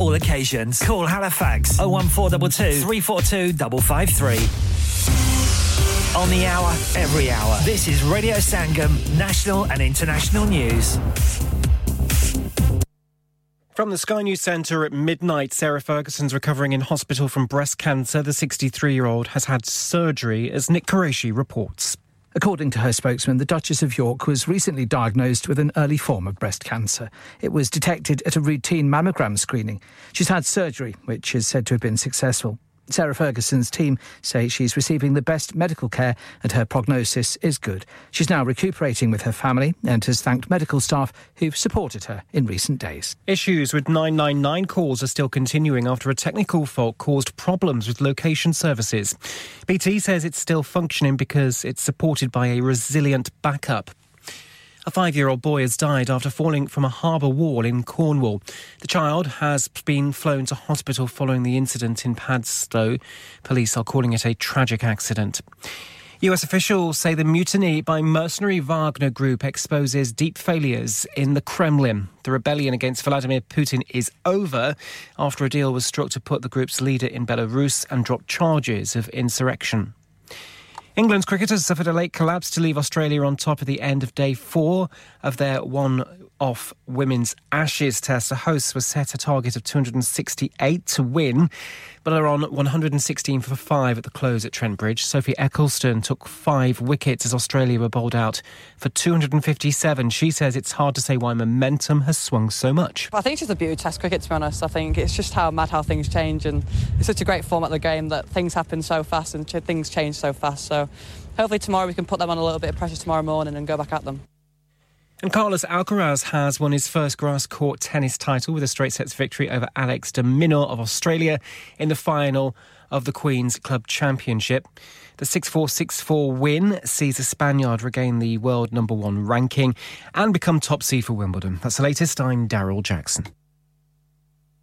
All occasions. Call Halifax 01422 342 553. On the hour, every hour. This is Radio Sangam, national and international news. From the Sky News Centre at midnight, Sarah Ferguson's recovering in hospital from breast cancer. The 63 year old has had surgery, as Nick Qureshi reports. According to her spokesman, the Duchess of York was recently diagnosed with an early form of breast cancer. It was detected at a routine mammogram screening. She's had surgery, which is said to have been successful. Sarah Ferguson's team say she's receiving the best medical care and her prognosis is good. She's now recuperating with her family and has thanked medical staff who've supported her in recent days. Issues with 999 calls are still continuing after a technical fault caused problems with location services. BT says it's still functioning because it's supported by a resilient backup. A five year old boy has died after falling from a harbour wall in Cornwall. The child has been flown to hospital following the incident in Padstow. Police are calling it a tragic accident. US officials say the mutiny by mercenary Wagner Group exposes deep failures in the Kremlin. The rebellion against Vladimir Putin is over after a deal was struck to put the group's leader in Belarus and drop charges of insurrection. England's cricketers suffered a late collapse to leave Australia on top at the end of day four of their one off women's Ashes test. The hosts were set a target of 268 to win, but are on 116 for five at the close at Trent Bridge. Sophie Ecclestone took five wickets as Australia were bowled out for 257. She says it's hard to say why momentum has swung so much. I think it's just the beauty Test cricket, to be honest. I think it's just how mad how things change, and it's such a great format of the game that things happen so fast and things change so fast. So hopefully tomorrow we can put them on a little bit of pressure tomorrow morning and go back at them. And Carlos Alcaraz has won his first grass court tennis title with a straight sets victory over Alex de Minaur of Australia in the final of the Queen's Club Championship. The 6 4 6 4 win sees the Spaniard regain the world number one ranking and become top seed for Wimbledon. That's the latest. I'm Daryl Jackson.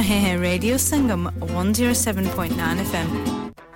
ਰਹੇ ਹੈ radio ਸੰਗਮ 107.9 FM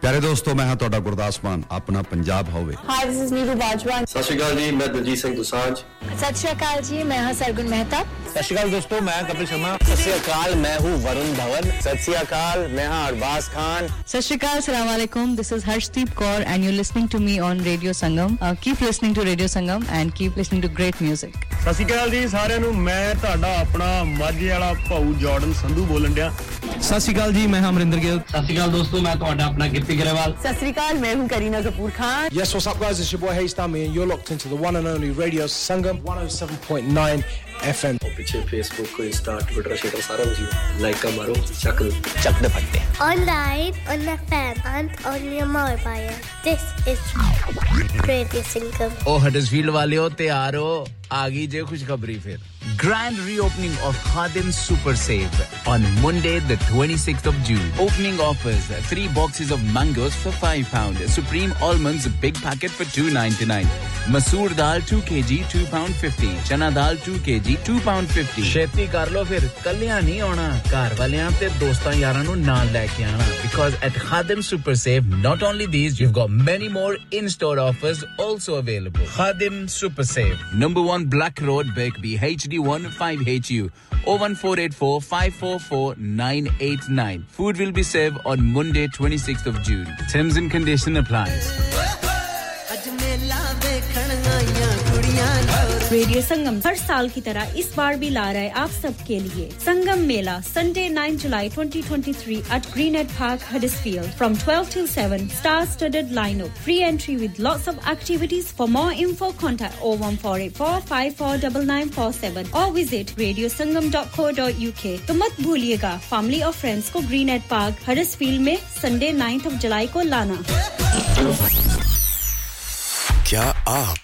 ਪਿਆਰੇ ਦੋਸਤੋ ਮੈਂ ਹਾਂ ਤੁਹਾਡਾ ਗੁਰਦਾਸ ਮਾਨ ਆਪਣਾ ਪੰਜਾਬ ਹੋਵੇ। Hi this is Neeru Bajwa ਸਤਿ ਸ਼੍ਰੀ ਅਕਾਲ ਜੀ ਮੈਂ ਦਲਜੀਤ ਸਿੰਘ ਦੁਸਾਂਝ। सत श्रीकाल जी मैं हूँ सरगुन मेहता। सत श्रीकाल दोस्तों मैं कपिल शर्मा। सत श्रीकाल मैं हूँ वरुण धवन। सत श्रीकाल मैं हूँ अरबाज खान। सत श्रीकाल सलाम वालेकुम this is Harshdeep Kaur and you listening to me on Radio Sangam keep listening to Radio Sangam and keep listening to great music सत श्रीकाल जी सारे ਨੂੰ ਮੈਂ ਤੁਹਾਡਾ ਆਪਣਾ ਮਾਝੇ ਵਾਲਾ ਭਾਊ ਜਾਰਡਨ ਸੰਧੂ ਬੋਲਣ ਡਿਆ ਸਤਿ ਸ਼੍ਰੀ ਅਕਾਲ ਜੀ ਮੈਂ ਅਮਰਿੰਦਰ ਗਿੱਲ ਸਤਿ ਸ਼੍ਰੀ ਅਕਾਲ ਦੋਸਤੋ ਮੈਂ ਤੁਹਾਡਾ ਆਪਣਾ ਗਿੱਪੀ ਗਰੇਵਾਲ ਸਤਿ ਸ਼੍ਰੀ ਅਕਾਲ ਮੈਂ ਹੂੰ Kareena Kapoor Khan yes what's up guys it's your boy ਹੇਸਟਾਮੀ and you are locked into the one and only Radio Sangam Sangam 107.9 F M पीछे फेसबुक इंस्टा ट्विटर शेटर सारा कुछ लाइक का मारो चक चक दे फटते online on FM and on your mobile this is Radio Sangam O Huddersfield वाले हो तैयार हो आ गई जे खुशखबरी फिर Grand reopening of Khadim Super Save on Monday, the 26th of June. Opening offers three boxes of mangoes for five pound, Supreme Almonds big packet for $2.99, Masoor Dal two kg, £2.50, Chana Dal two kg, two pound fifty. ਛੇਤੀ ਕਰ ਲੋ ਫਿਰ ਕੱਲਿਆਂ ਨਹੀਂ ਆਉਣਾ ਘਰ ਵਾਲਿਆਂ ਤੇ ਦੋਸਤਾਂ ਯਾਰਾਂ ਨੂੰ ਨਾਲ ਲੈ ਕੇ ਆਣਾ because at Khadim Super Save not only these you've got many more in-store offers also available. Khadim Super Save, number 1 Black Road, Birkby, HD1 5HU. 01484 544 989. Food will be served on Monday, 26th of June. Terms and condition applies. Radio Sangam हर साल की तरह इस बार भी ला रहा है आप सबके लिए। Sangam Mela Sunday 9 July 2023 at Green Park Huddersfield from 12 to 7 star studded lineup free entry with lots of activities for more info contact o four double nine four seven और visit radio Sangam dot co dot U K तो मत भूलिएगा family और friends को green eight park Huddersfield में Sunday ninth of July को लाना। क्या आप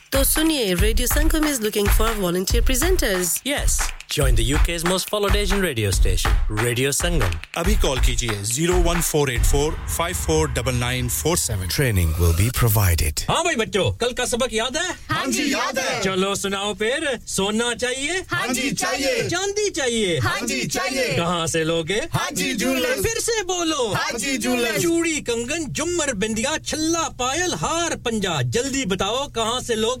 तो सुनिए Radio Sangam is looking for volunteer presenters yes Join the UK's most followed Asian radio station, Radio Sangam. अभी कॉल कीजिए 01484549947. Training will be provided. हाँ भाई बच्चों, कल का सबक याद है? हाँ जी याद है। चलो सुनाओ फिर। सोना चाहिए? हाँ जी चाहिए। चांदी चाहिए? हाँ जी चाहिए। कहाँ से लोगे? हाजी जूलर्स। फिर से बोलो। हाजी जूलर्स। चूड़ी, कंगन, जुमर, बिंदिया, छल्ला, पायल, हार, पंजा। जल्दी बताओ कहाँ से लोगे?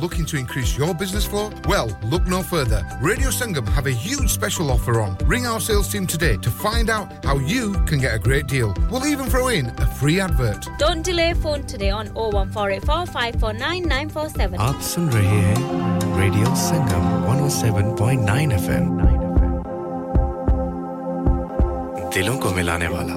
looking to increase your business flow? Well, look no further. Radio Sangam have a huge special offer on. Ring our sales team today to find out how you can get a great deal. We'll even throw in a free advert. Don't delay phone today on 01484 549 947. आप सुन रहे हैं radio Sangam 107.9 FM दिलों को मिलाने वाला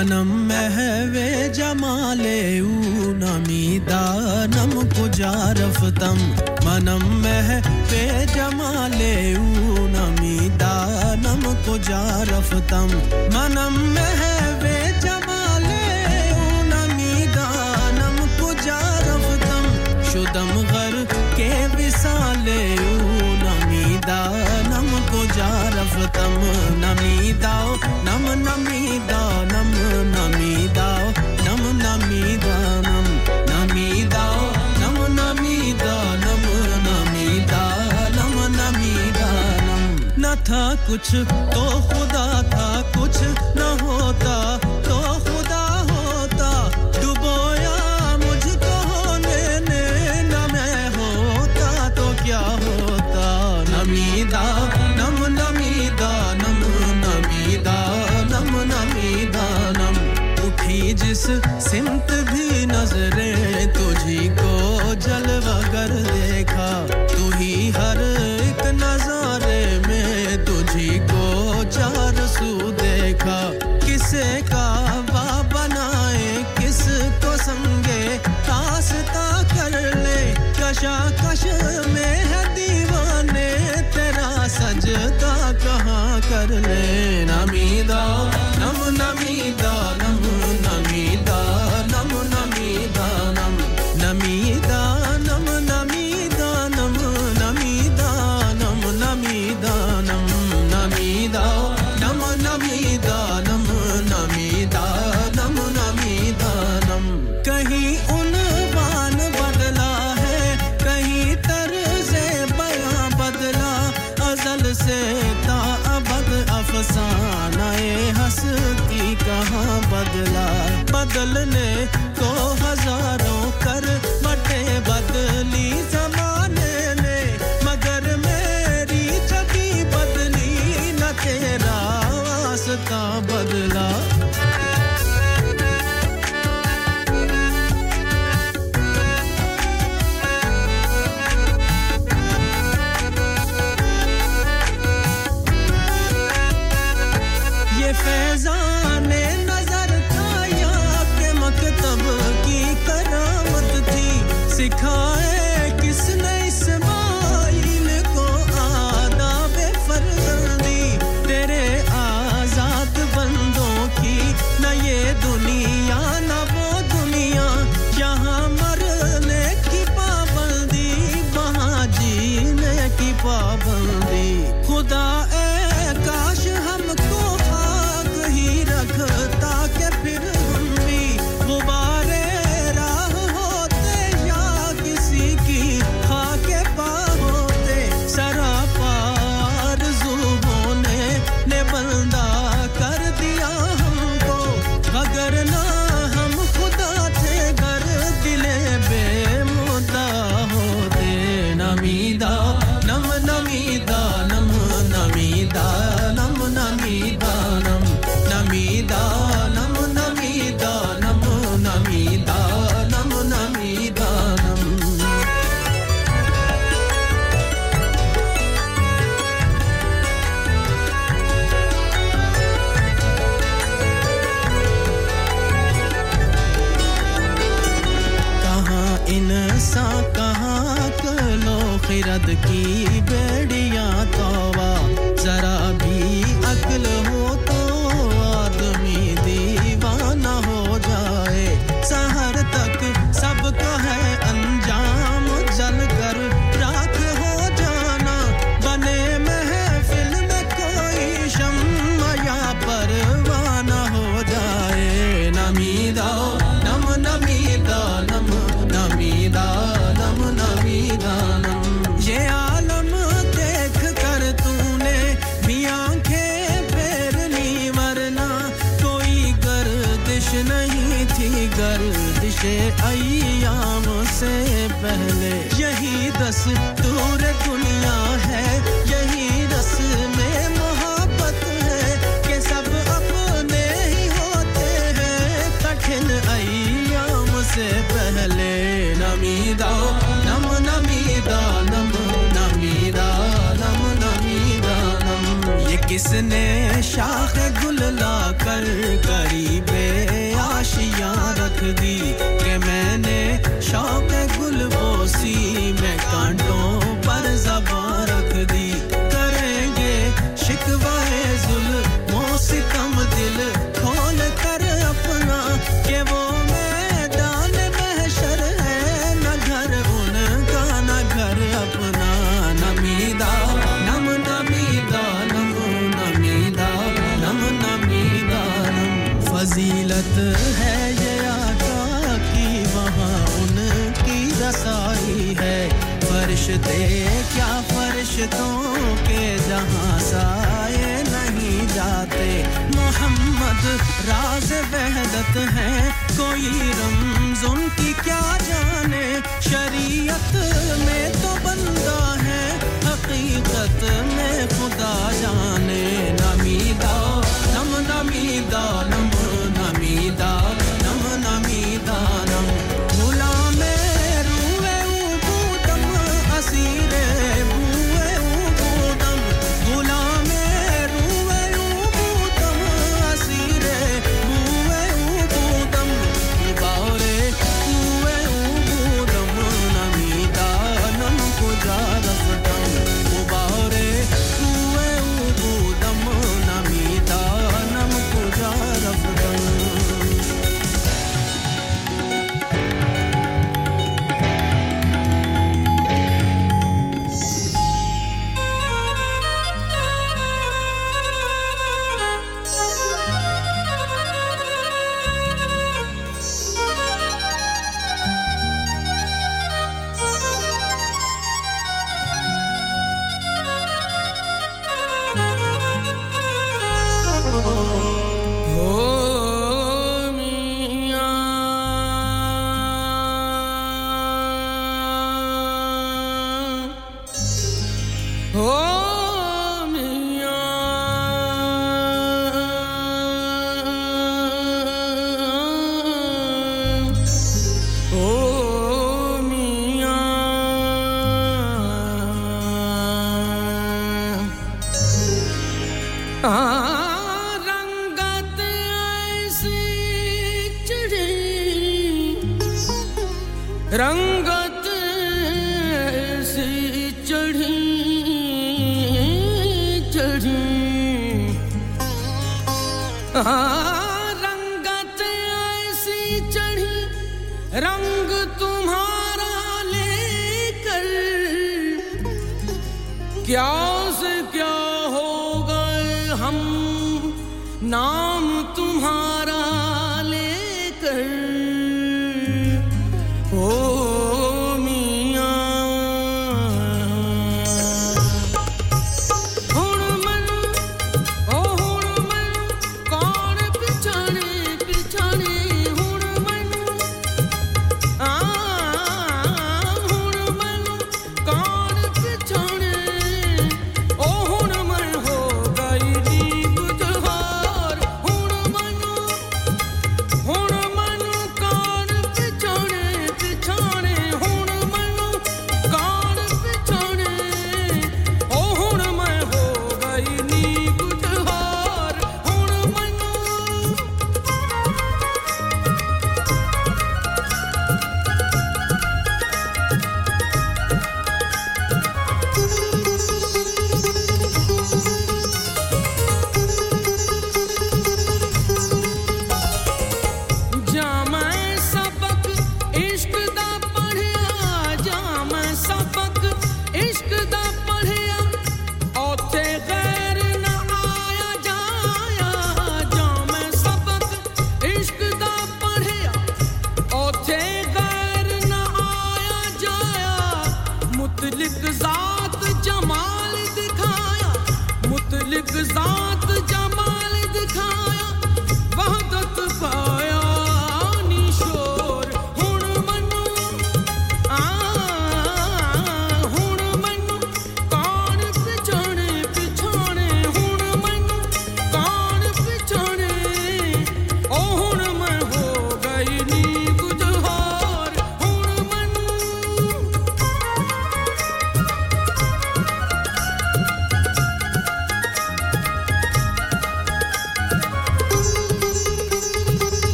दानम महवे जमाले ऊनमी दानम कुजारफतम मनम महवे जमाले ऊनमी दानम कुजारफतम मनम महवे जमाले ऊनमी दानम कुजारफतम शुदम घर के विसाले ऊनमी दान गोजा नमी दाओ, नम नमी दाओ नमी दाओ, नम नमी दाओ नम नमी दाओ, नम नमी दाओ नमी दाओ नम नमी। न था कुछ तो खुदा था, कुछ न होता sempre vi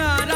Meera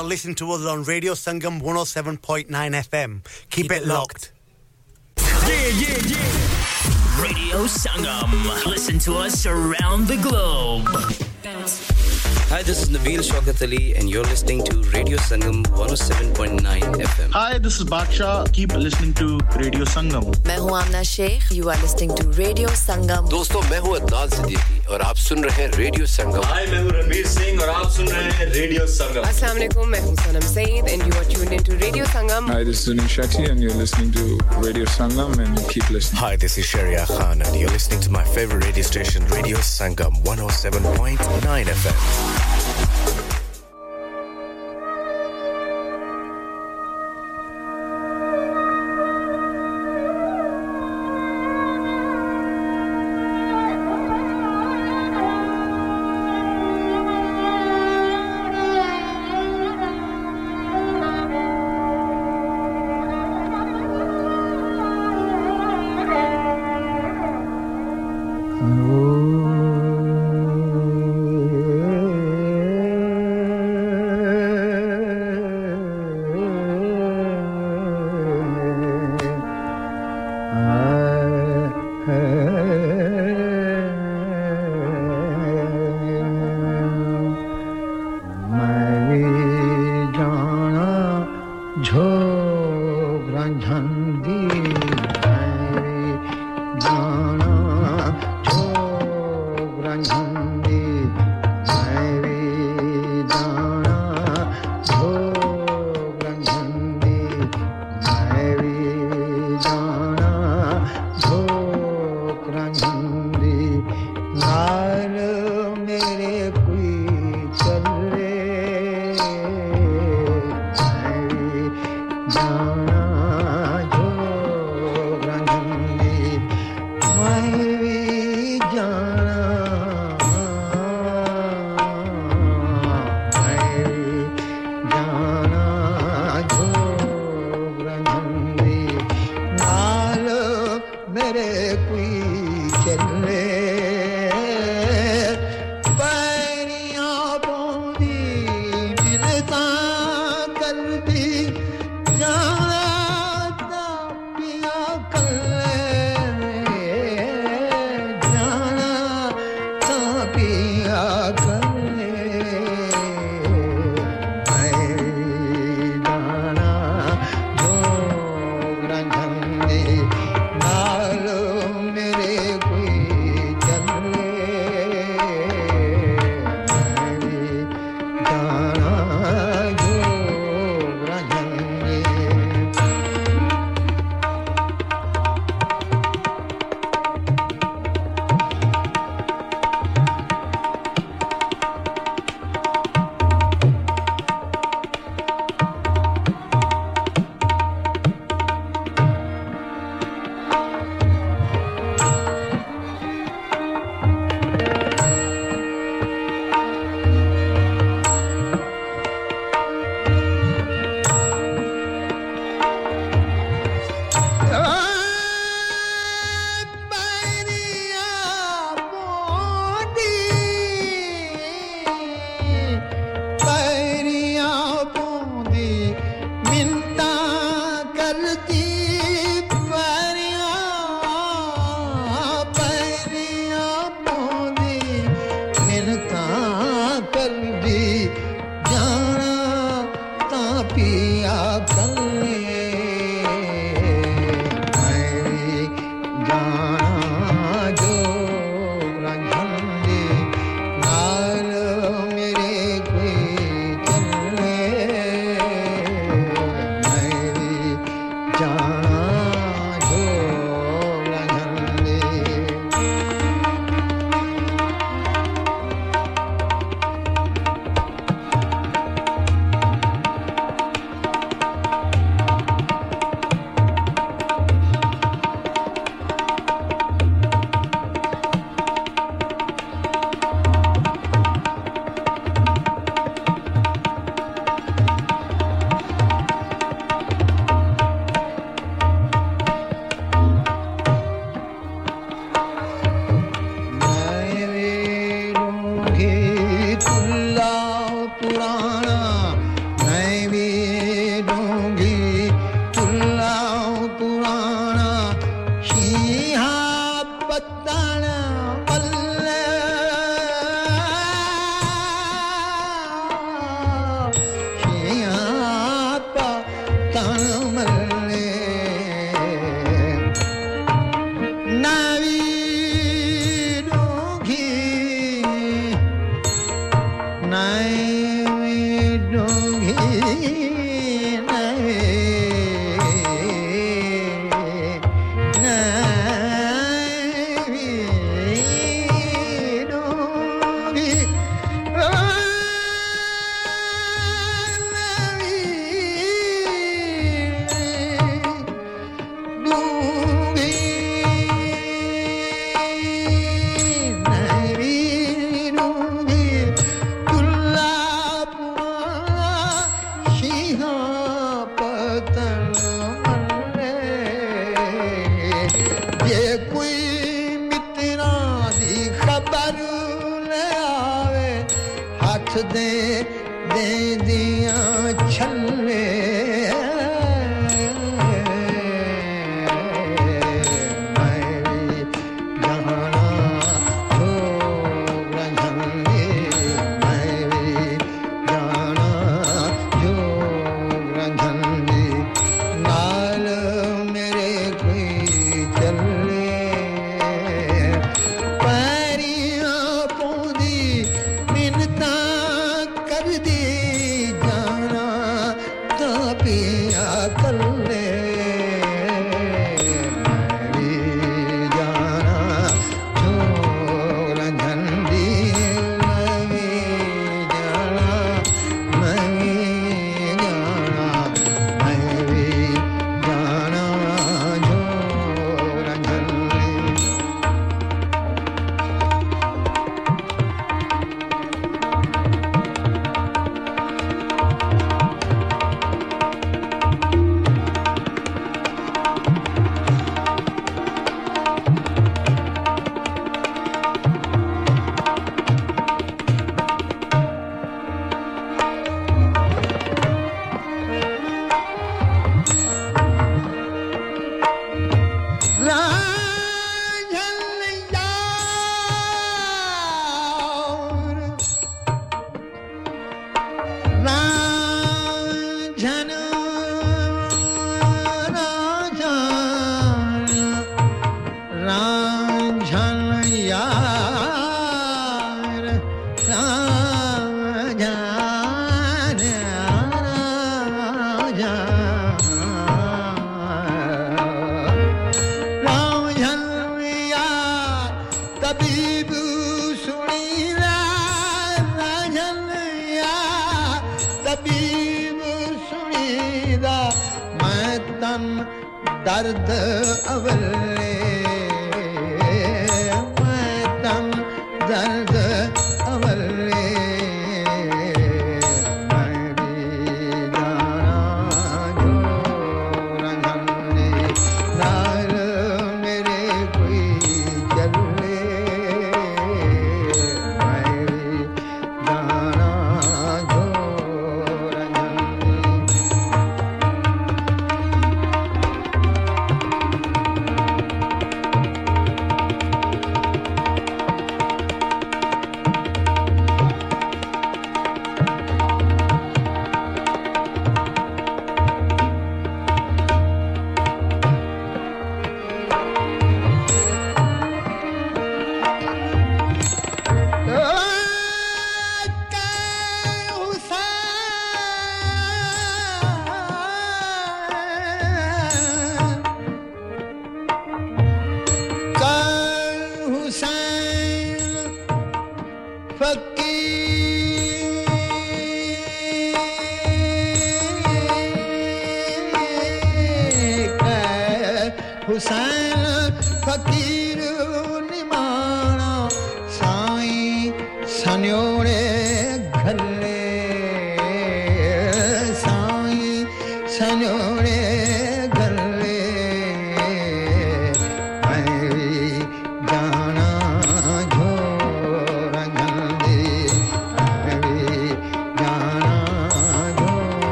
and you're listening to us on Radio Sangam 107.9 FM. Keep, it, locked. Yeah, yeah, yeah. Radio Sangam. Listen to us around the globe. Hi, this is Nabil Shaukat Ali, and you're listening to Radio Sangam 107.9 FM. Hi, this is Baksha. Keep listening to Radio Sangam. मैं हूँ आमना Sheikh you are listening to radio संगम दोस्तों मैं हूँ अदनान सिद्दीकी और आप सुन रहे हैं रेडियो संगम हाय मैं हूँ रणवीर सिंह और आप सुन रहे हैं रेडियो संगम अस्सलाम वालेकुम मैं हूँ Sanam Saeed and you are tuned into radio Sangam Hi, this is Zunin Shakti and you're listening to Radio Sangam and keep listening. Hi, this is Sharia Khan and you're listening to my favorite radio station, Radio Sangam 107.9 FM. दे दे दिया छल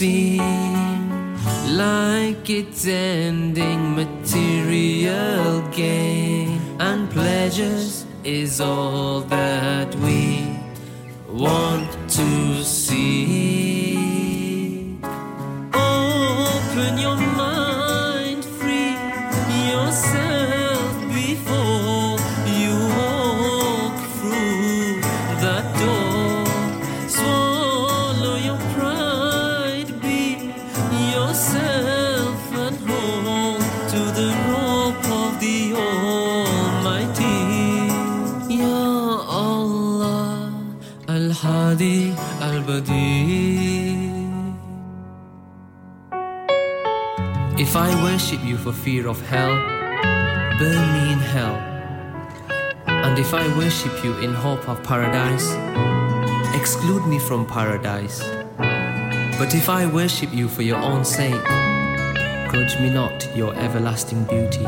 sea like it did. fear of hell, burn me in hell. And if I worship you in hope of paradise, exclude me from paradise. But if I worship you for your own sake, grudge me not your everlasting beauty.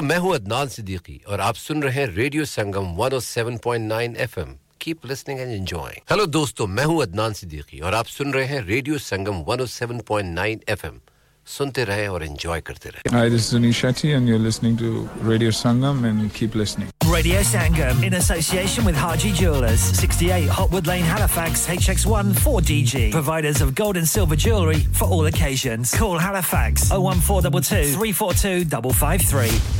Hello मैं हूं अदनान सिद्दीकी और आप सुन रहे हैं Radio Sangam 107.9 FM keep listening and enjoying hello दोस्तों मैं हूं अदनान सिद्दीकी और आप सुन रहे हैं रेडियो संगम 107.9 एफएम सुनते रहे और एंजॉय करते रहे Hi, this is Anish Shetty and you're listening to Radio Sangam and keep listening. Radio Sangam in association with Haji Jewelers, 68 Hopwood Lane, Halifax, HX1 4DG. Providers of gold and silver jewellery for all occasions. Call Halifax 01422 342 553.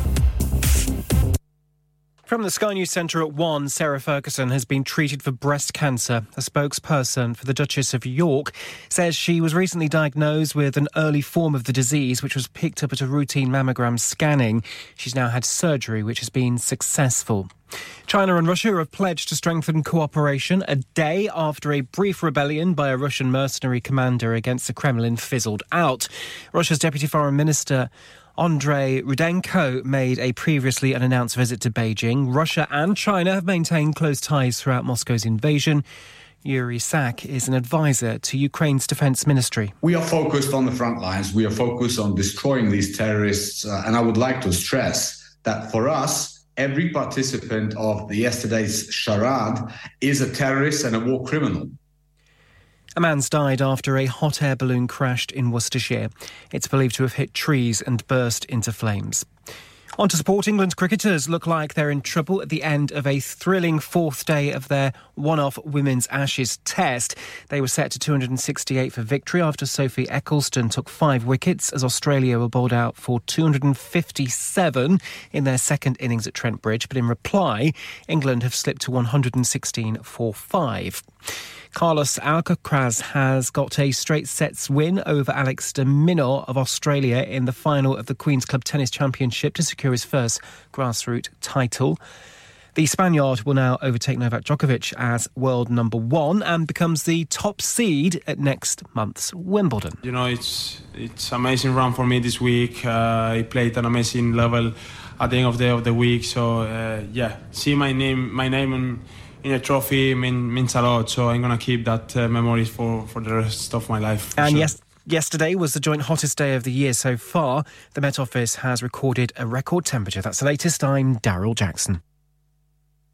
From the Sky News Centre at 1, Sarah Ferguson has been treated for breast cancer. A spokesperson for the Duchess of York says she was recently diagnosed with an early form of the disease, which was picked up at a routine mammogram scanning. She's now had surgery, which has been successful. China and Russia have pledged to strengthen cooperation a day after a brief rebellion by a Russian mercenary commander against the Kremlin fizzled out. Russia's Deputy Foreign Minister Andrei Rudenko made a previously unannounced visit to Beijing. Russia and China have maintained close ties throughout Moscow's invasion. Yuri Sak is an advisor to Ukraine's defense ministry. We are focused on the front lines. We are focused on destroying these terrorists. Uh, and I would like to stress that for us, every participant of yesterday's charade is a terrorist and a war criminal. A man's died after a hot air balloon crashed in Worcestershire. It's believed to have hit trees and burst into flames. On to support England's cricketers look like they're in trouble at the end of a thrilling fourth day of their one off Women's Ashes test. They were set to 268 for victory after Sophie Ecclestone took five wickets as Australia were bowled out for 257 in their second innings at Trent Bridge. But in reply, England have slipped to 116 for five. Carlos Alcaraz has got a straight sets win over Alex de Minaur of Australia in the final of the Queen's Club Tennis Championship to secure his first grassroots title. The Spaniard will now overtake Novak Djokovic as world number one and becomes the top seed at next month's Wimbledon. You know, it's it's amazing run for me this week. Uh, I played an amazing level at the end of the of the week. So uh, yeah, see my name my name on in a trophy mean, means a lot. So I'm gonna keep that uh, memories for for the rest of my life. And sure. yes. Yesterday was the joint hottest day of the year so far. The Met Office has recorded a record temperature. That's the latest. I'm Daryl Jackson.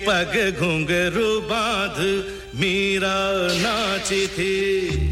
पग घुंघरू बाँध मीरा नाची थी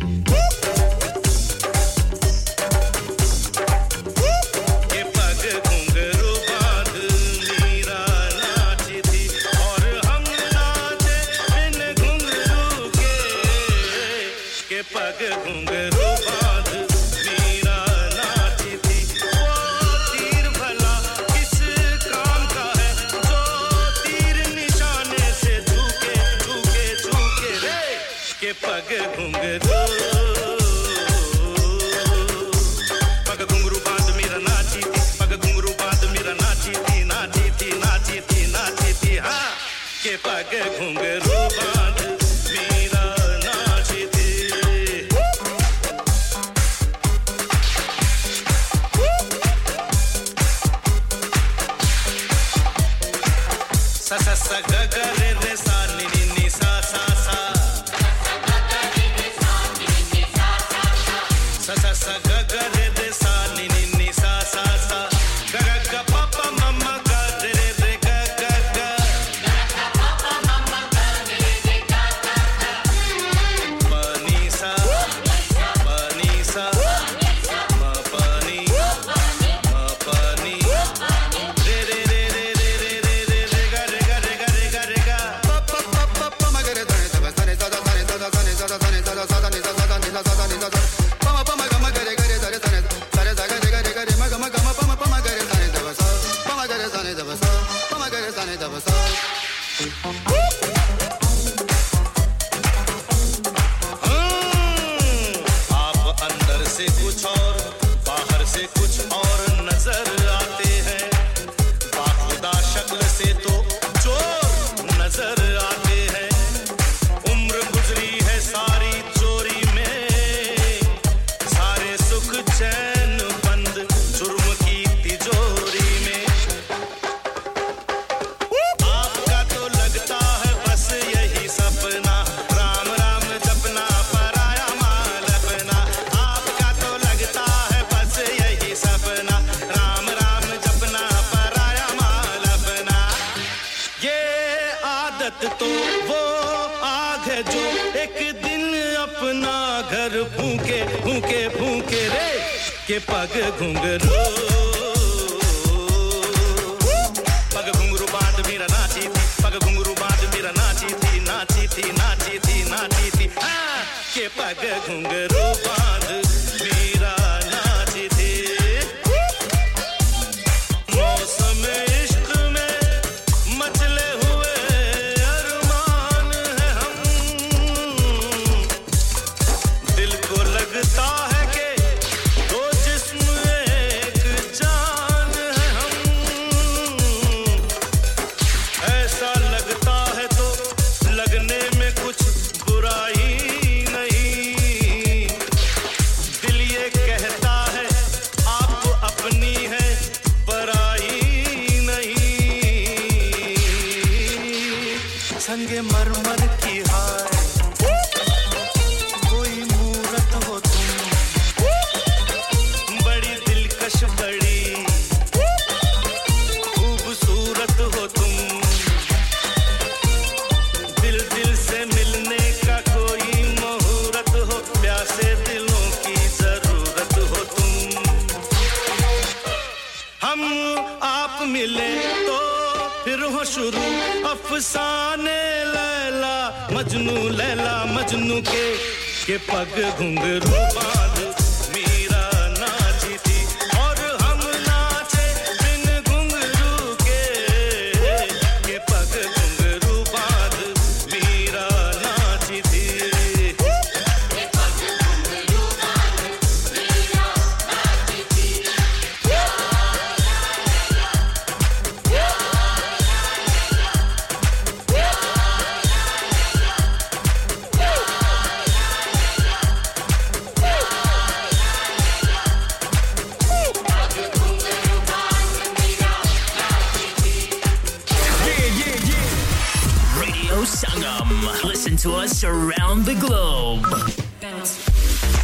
to us around the globe.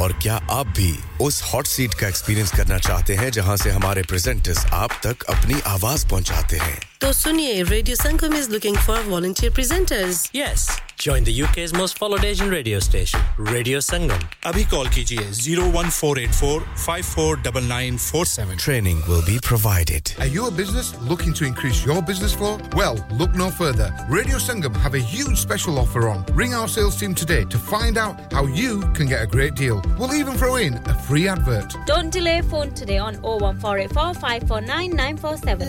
और क्या आप भी उस हॉट सीट का एक्सपीरियंस करना चाहते हैं जहाँ से हमारे प्रेजेंटर्स आप तक अपनी आवाज़ पहुंचाते हैं तो सुनिए Radio Sangam is looking for volunteer presenters Yes. Join the UK's most followed Asian radio station, Radio Sangam. अभी कॉल कीजिए 01484 549947. Training will be provided. Are you a business looking to increase your business flow? Well, look no further. Radio Sangam have a huge special offer on. Ring our sales team today to find out how you can get a great deal. We'll even throw in a free advert. Don't delay phone today on 01484 549 947.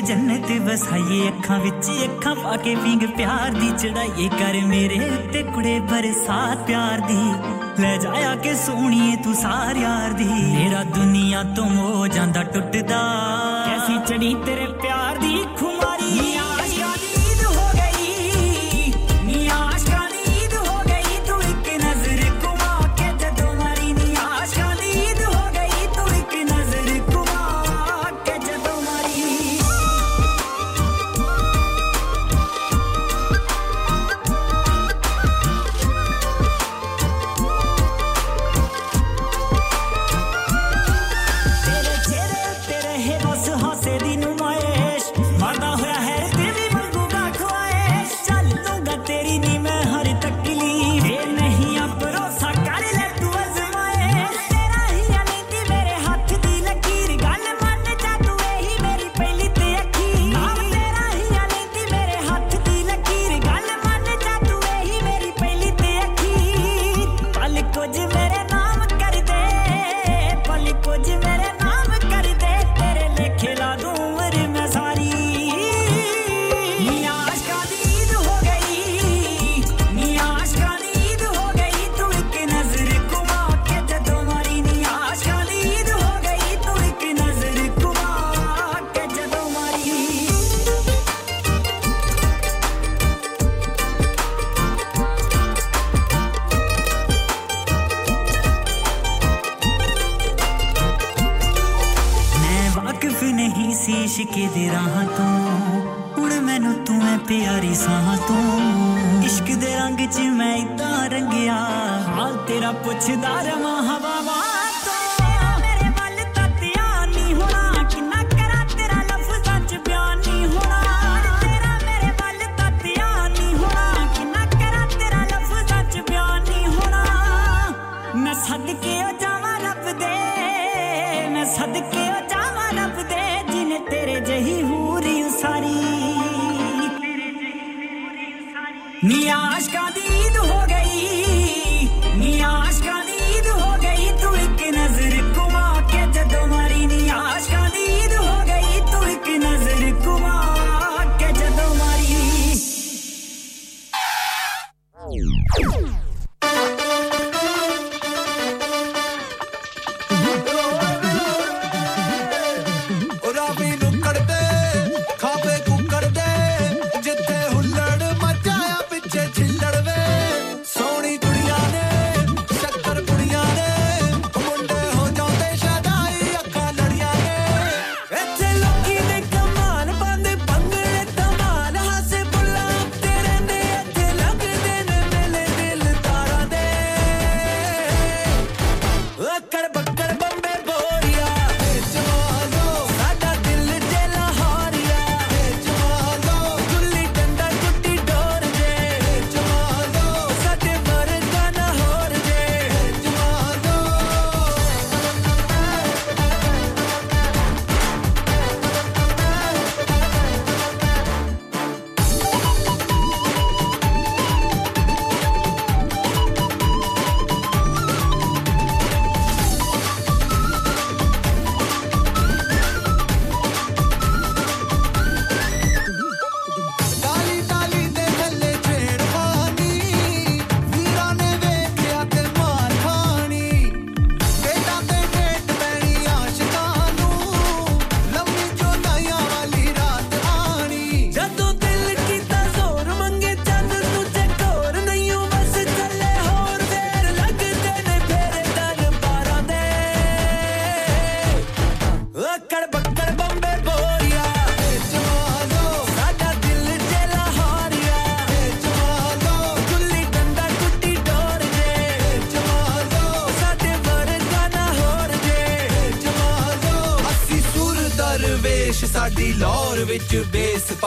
जन्नत वसाइए अखा बिच अखा पाके ping प्यार दी चढ़ाइए कर मेरे ते कुड़े बरसात प्यार दी। ले जाया के सोनी तू सार यार दी। मेरा दुनिया तो मो जांदा टुटदा। कैसी चढ़ी तेरे प्यार दी? खुमा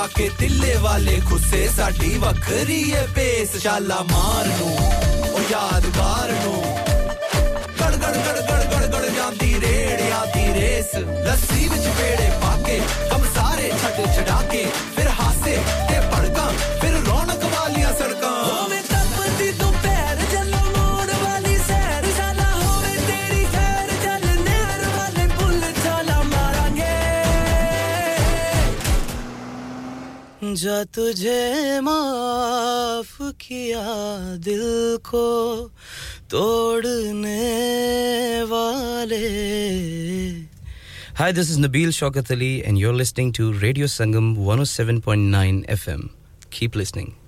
ਪਾ ਕੇ ਤਿੱਲੇ ਵਾਲੇ ਖੁੱਸੇ, ਸਾਡੀ ਵੱਖਰੀ ਏ ਪੇਸ ਸ਼ਾਲਾ ਮਾਰ ਨੂੰ, ਉਹ ਯਾਦਗਾਰ ਨੂੰ। ਗੜ ਗੜ ਗੜ ਗੜ ਗੜ ਗੜ ਜਾਂਦੀ ਰੇੜਿਆ ਦੀ ਰੇਸ। ਲੱਸ जा तुझे माफ किया दिल को तोड़ने वाले Hi, this is Nabil Shaukat and you're listening to Radio Sangam 107.9 FM. Keep listening.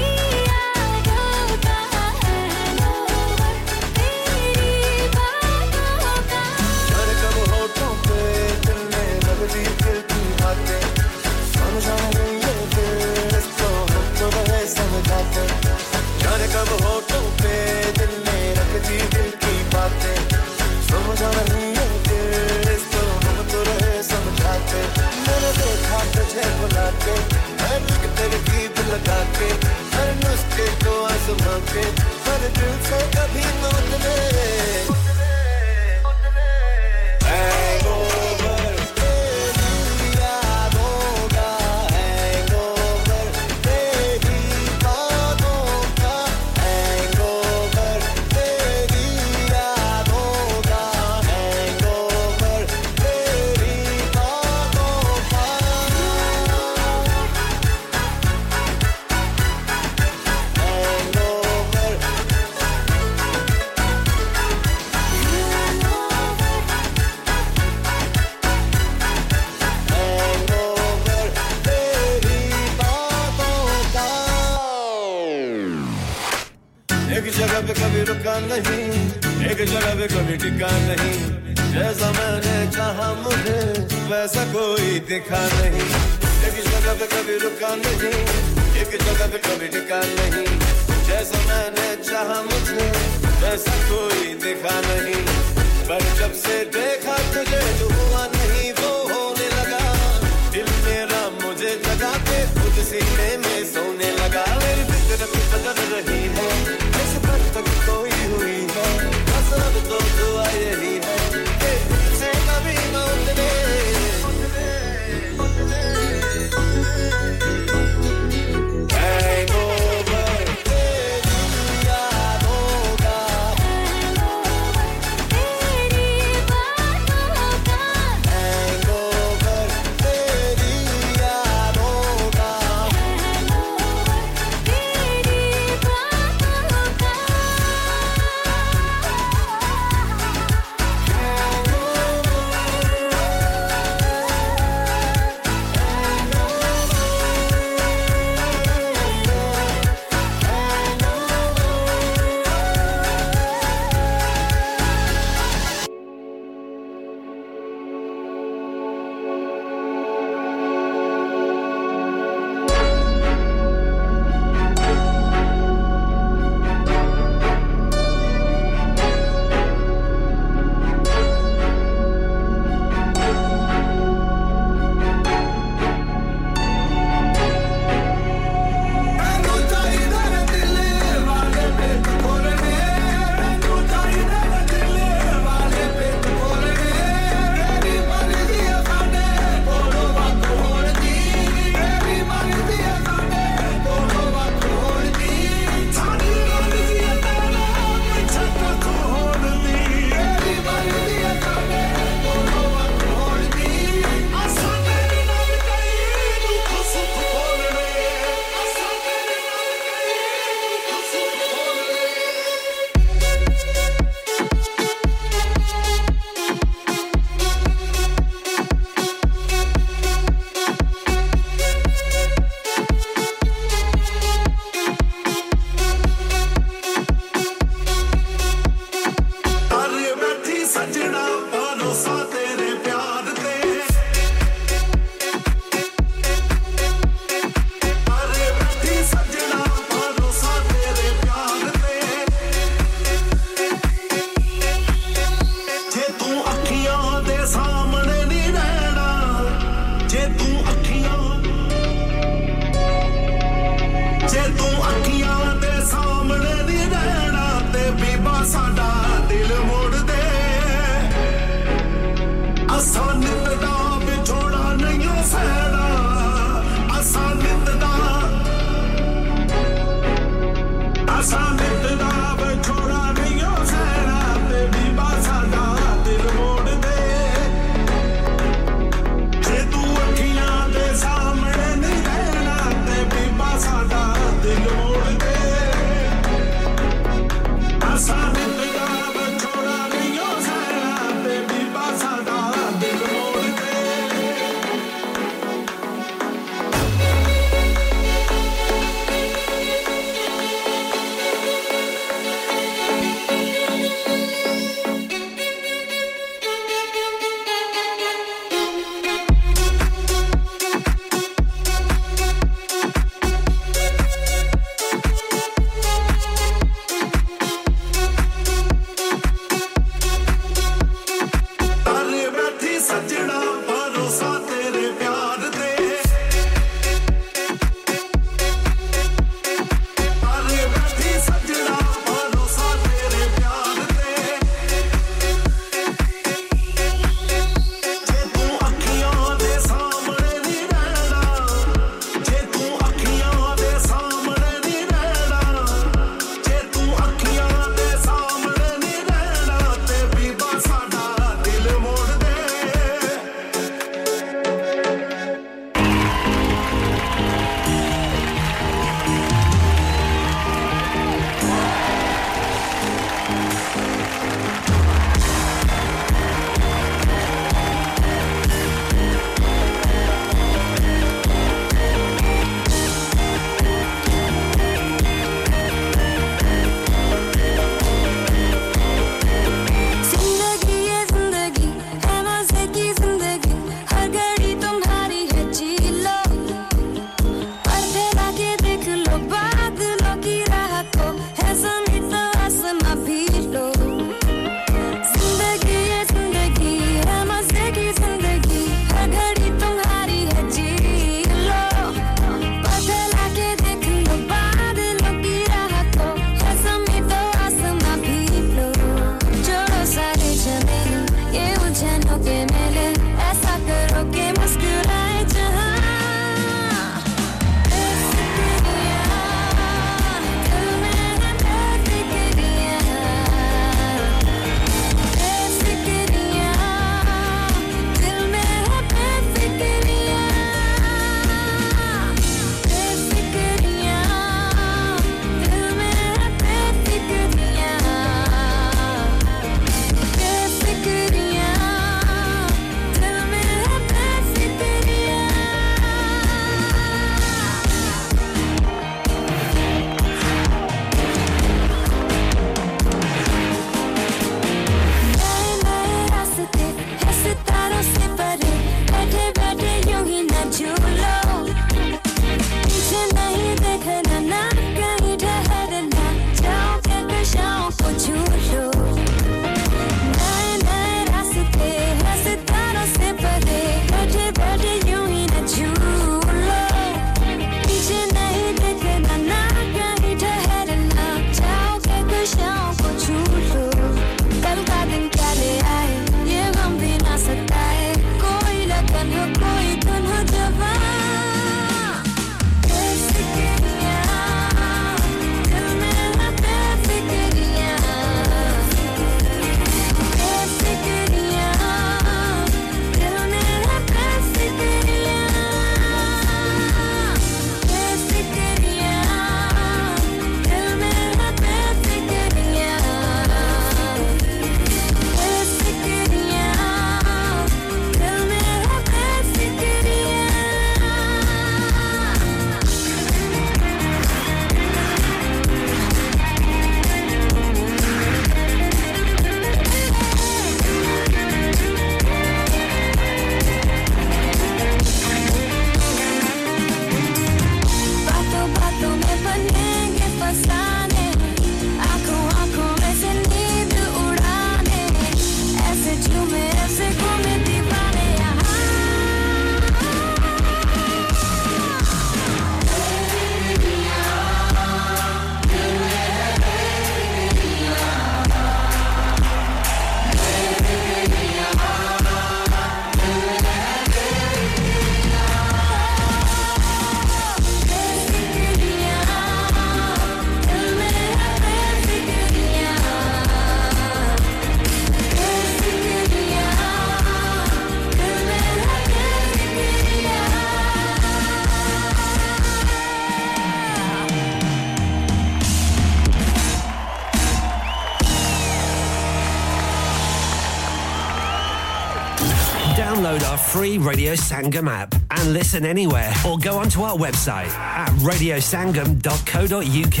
Radio Sangam app and listen anywhere or go onto our website at radiosangam.co.uk.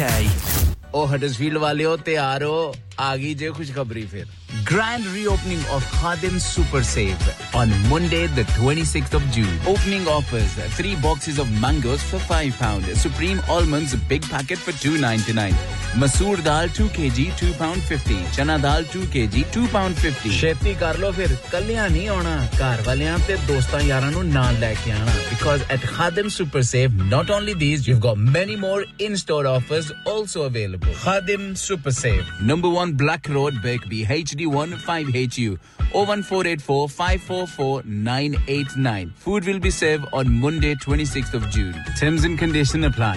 O Huddersfield वालियो तैयार हो आ गई जे खुशखबरी फिर Grand reopening of Khadim Super Save on Monday, the 26th of June. Opening offers: three boxes of mangoes for five pound, Supreme almonds big packet for two ninety nine, Masoor dal two kg two pound fifty, Chana dal two kg two pound fifty. ਛੇਤੀ ਕਰ ਲੋ ਫਿਰ ਕੱਲਿਆਂ ਨਹੀਂ ਆਉਣਾ ਘਰ ਵਾਲਿਆਂ ਤੇ ਦੋਸਤਾਂ ਯਾਰਾਂ ਨੂੰ ਨਾਲ ਲੈ ਕੇ ਆਣਾ because at Khadim Super Save not only these you've got many more in-store offers also available. Khadim Super Save, number 1 Black Road, Birkby, HD1 5HU. 01484 544 989. Food will be served on Monday, 26th of June. Terms and condition apply.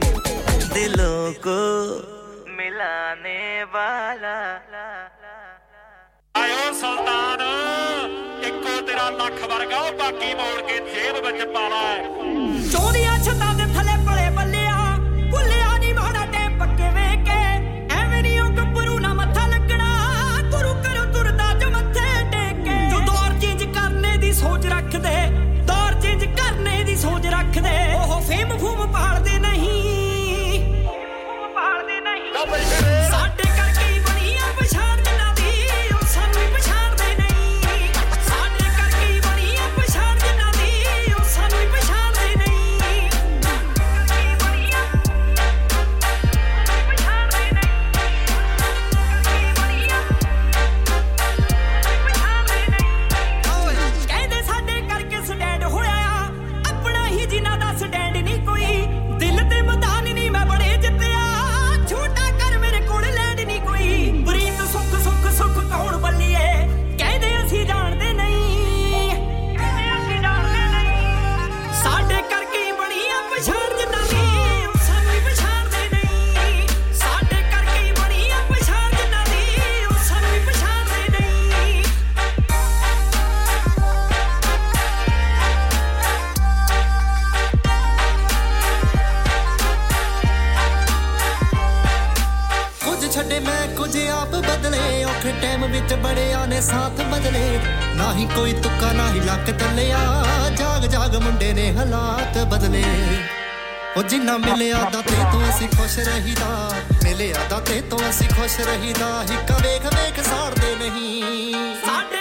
दिलों को मिलाने वाला ਆਇਓ ਸੁਲਤਾਨ ਇੱਕੋ ਤੇਰਾ ਲੱਖ ਵਰਗਾ ਉਹ ਬਾਕੀ ਮੋੜ ਕੇ ਜੇਬ ਵਿੱਚ ਪਾ ਲੈ ਵਿੱਚ ਬੜਿਆਂ ਨੇ ਸਾਥ ਬਦਲੇ। ਨਾ ਹੀ ਕੋਈ ਤੁੱਕਾ ਨਾ ਹੀ ਲੱਕ ਤੱਲਿਆ। ਜਾਗ ਜਾਗ ਮੁੰਡੇ ਨੇ ਹਾਲਾਤ ਬਦਲੇ। ਉਹ ਜਿੰਨਾ ਮਿਲਿਆ ਦਾ ਤੇ ਤੋਂ ਅਸੀਂ ਖੁਸ਼ ਰਹੀਦਾ। ਮਿਲਿਆ ਦਾ ਤੇ ਤੋਂ ਅਸੀਂ ਖੁਸ਼ ਰਹੀਦਾ। ਹੀ ਕਵੇਖ ਵੇਖ ਸਾੜਦੇ ਨਹੀਂ। ਸਾਡੇ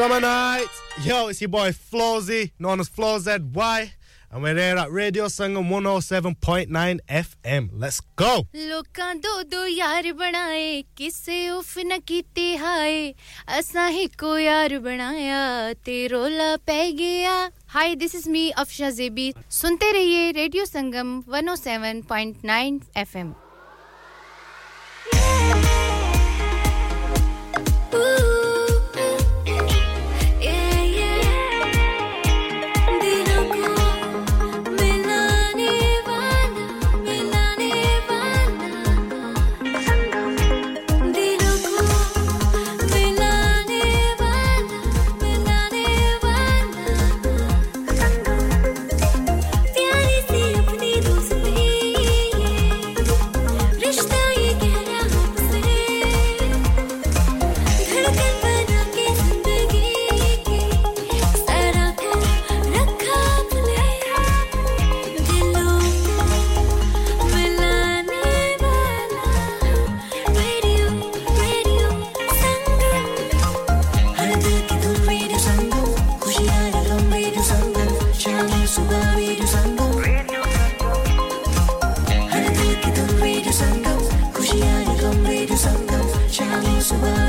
Summer night. Yo, it's your boy Flozy, known as FlozZY. ZY. And we're there at Radio Sangam 107.9 FM. Let's go. ਲੋਕਾਂ ਦੋ ਦੋ ਯਾਰ ਬਣਾਏ ਕਿਸੇ ਉਫ ਨਾ ਕੀਤੀ ਹਾਏ ਅਸਾਂ ਇੱਕੋ ਯਾਰ ਬਣਾਇਆ ਤੇ ਰੋਲਾ ਪੈ ਗਿਆ this is me of Afsha J सुनते रहिए Radio Sangam 107.9 FM. sexual.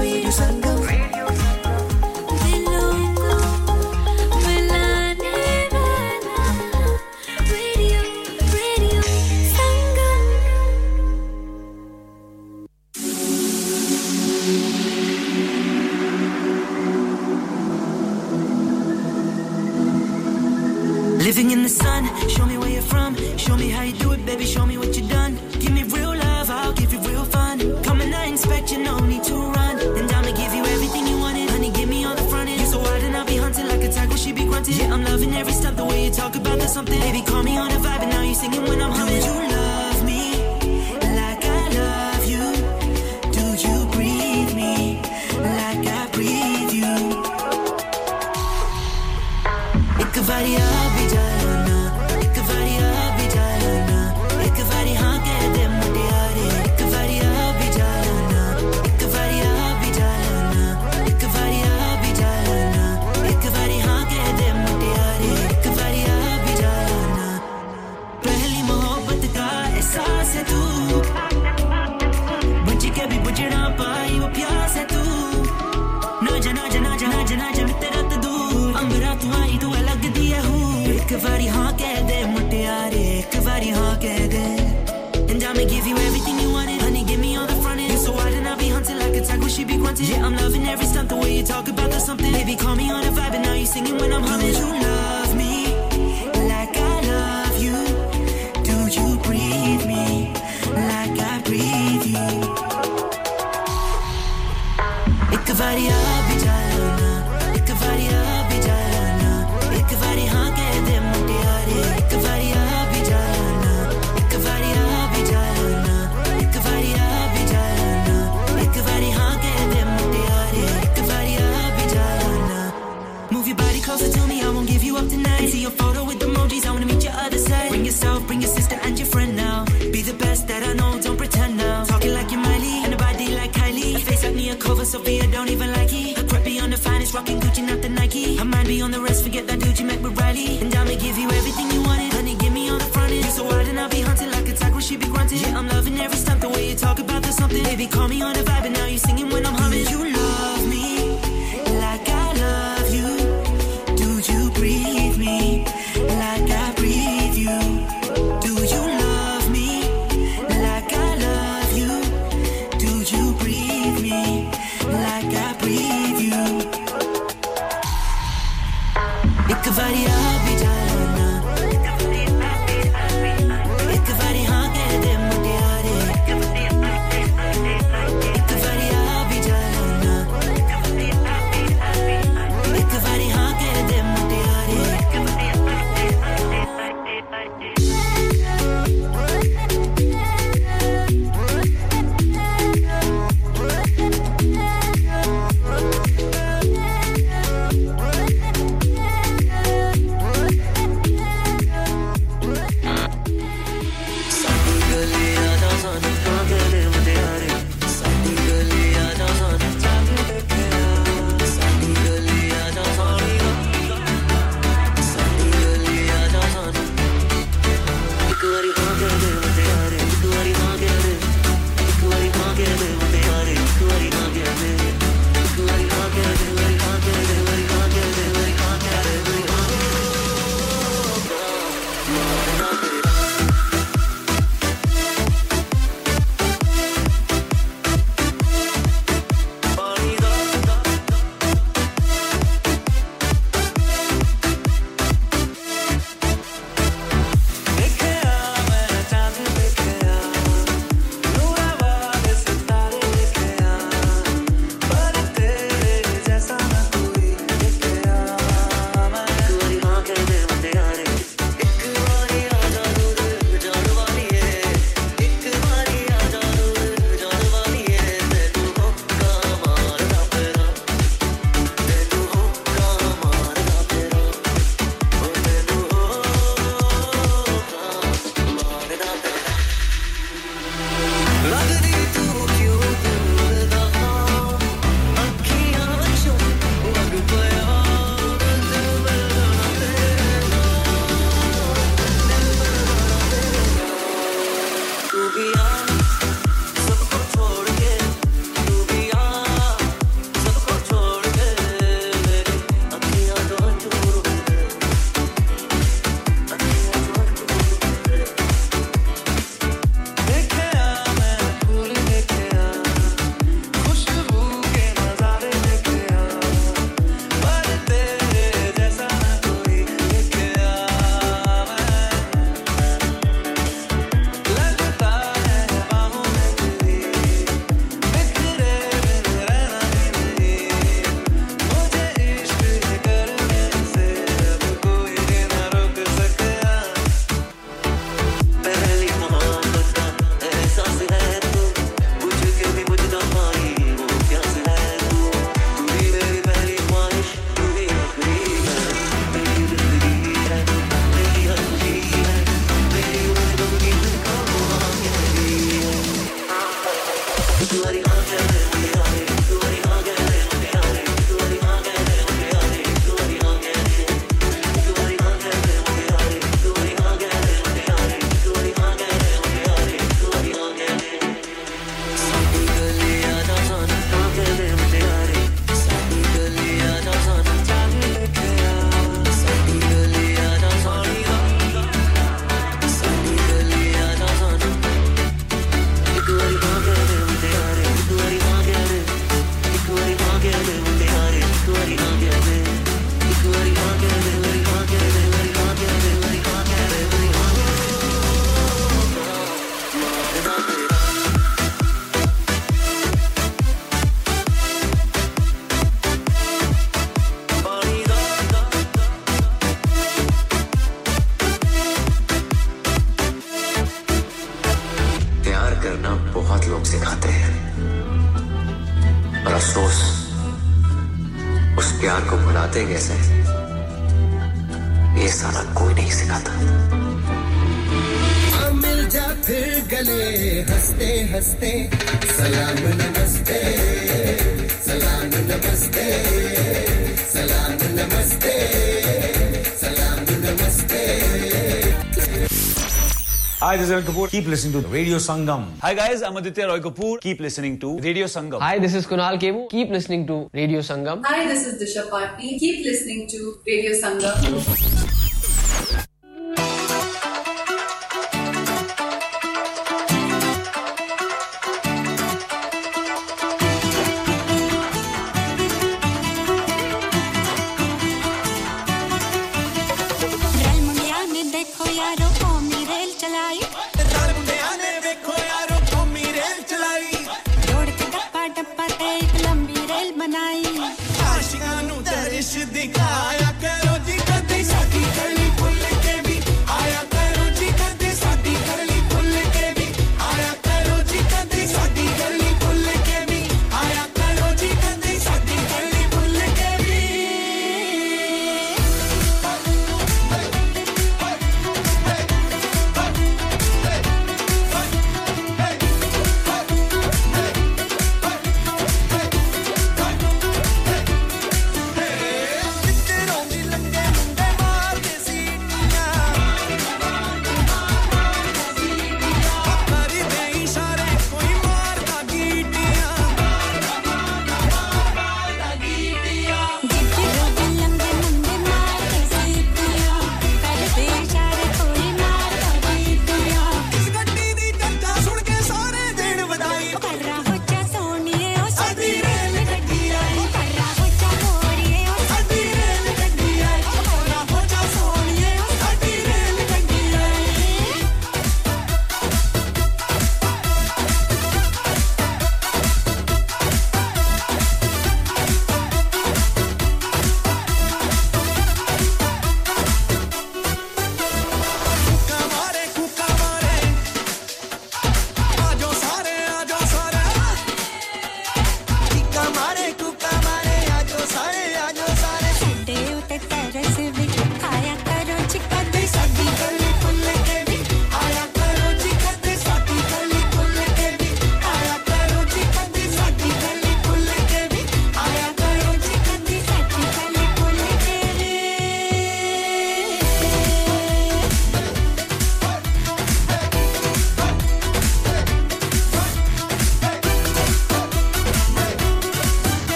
Keep listening to Radio Sangam. Hi guys, I'm Aditya Roy Kapoor. Keep listening to Radio Sangam. Hi, this is Kunal Khemu. Keep listening to Radio Sangam. Hi, this is Disha Pati. Keep listening to Radio Sangam.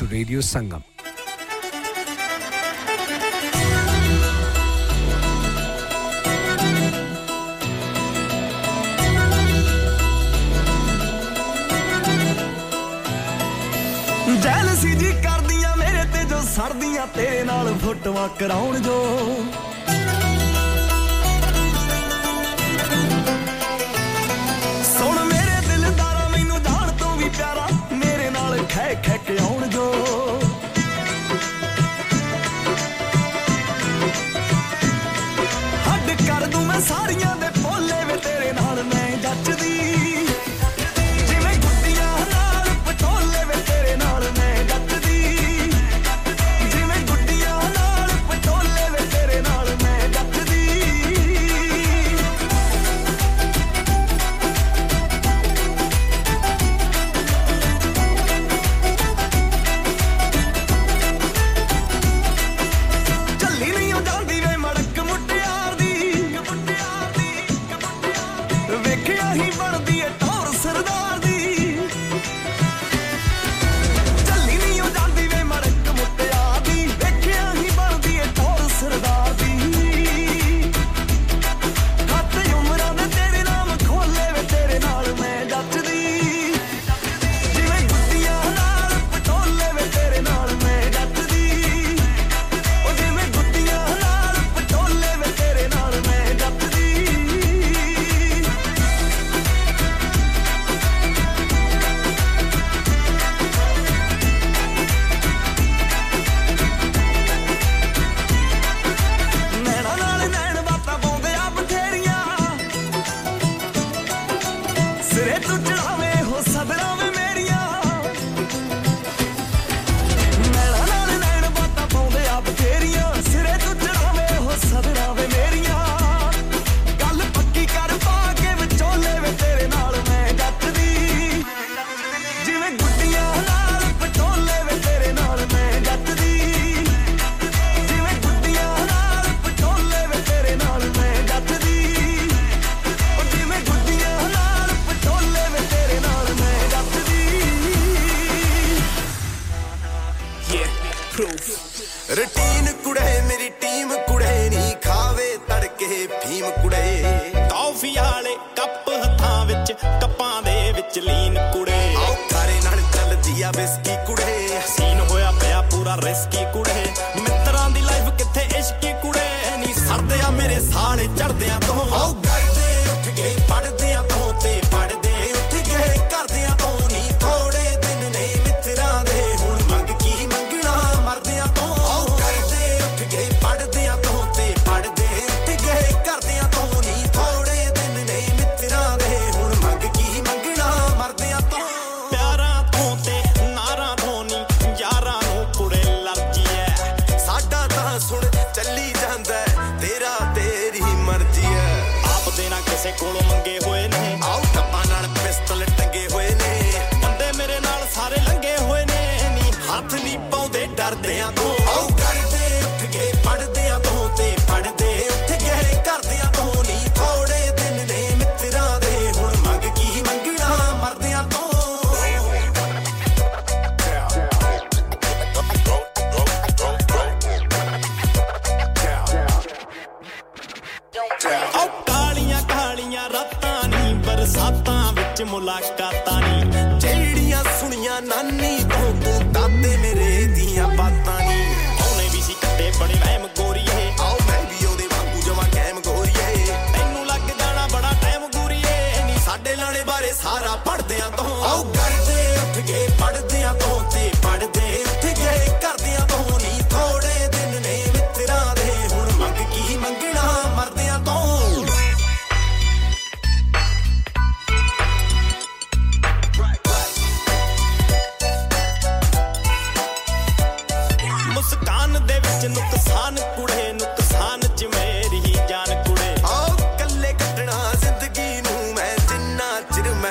to Radio Sangam. Jealousy ਜੀ ਕਰਦੀਆਂ ਮੇਰੇ ਤੇ ਜੋ ਸੜਦੀਆਂ ਤੇਰੇ ਨਾਲ ਫੋਟੋਆਂ ਕਰਾਉਣ ਜੋ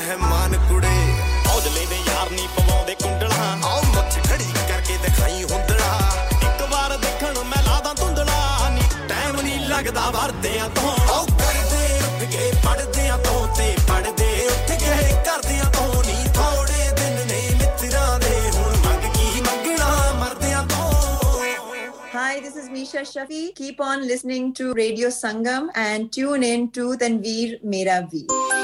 ਮਹਿਮਾਨ ਕੁੜੇ ਔਜਲੇ ਦੇ ਯਾਰ ਨਹੀਂ ਪਵਾਉਂਦੇ ਕੁੰਡਲਾ ਆਓ ਮੁੱਛ ਖੜੀ ਕਰਕੇ ਦਿਖਾਈ ਹੁੰਦੜਾ ਇੱਕ ਵਾਰ ਦੇਖਣ ਮੈਂ ਲਾਦਾ ਧੁੰਦਲਾ ਨਹੀਂ ਟਾਈਮ ਨਹੀਂ ਲੱਗਦਾ ਵਰਦਿਆਂ ਤੋਂ ਆਓ ਕਰਦੇ ਉੱਠ ਕੇ ਪੜਦਿਆਂ ਤੋਂ ਤੇ ਪੜਦੇ ਉੱਠ ਕੇ ਕਰਦਿਆਂ ਤੋਂ ਨਹੀਂ ਥੋੜੇ ਦਿਨ ਨੇ ਮਿੱਤਰਾਂ ਦੇ ਹੁਣ ਮੰਗ ਕੀ ਮੰਗਣਾ ਮਰਦਿਆਂ ਤੋਂ Hi, this is Meesha Shafi. Keep on listening to Radio Sangam and tune in to Tanveer Mera Veer.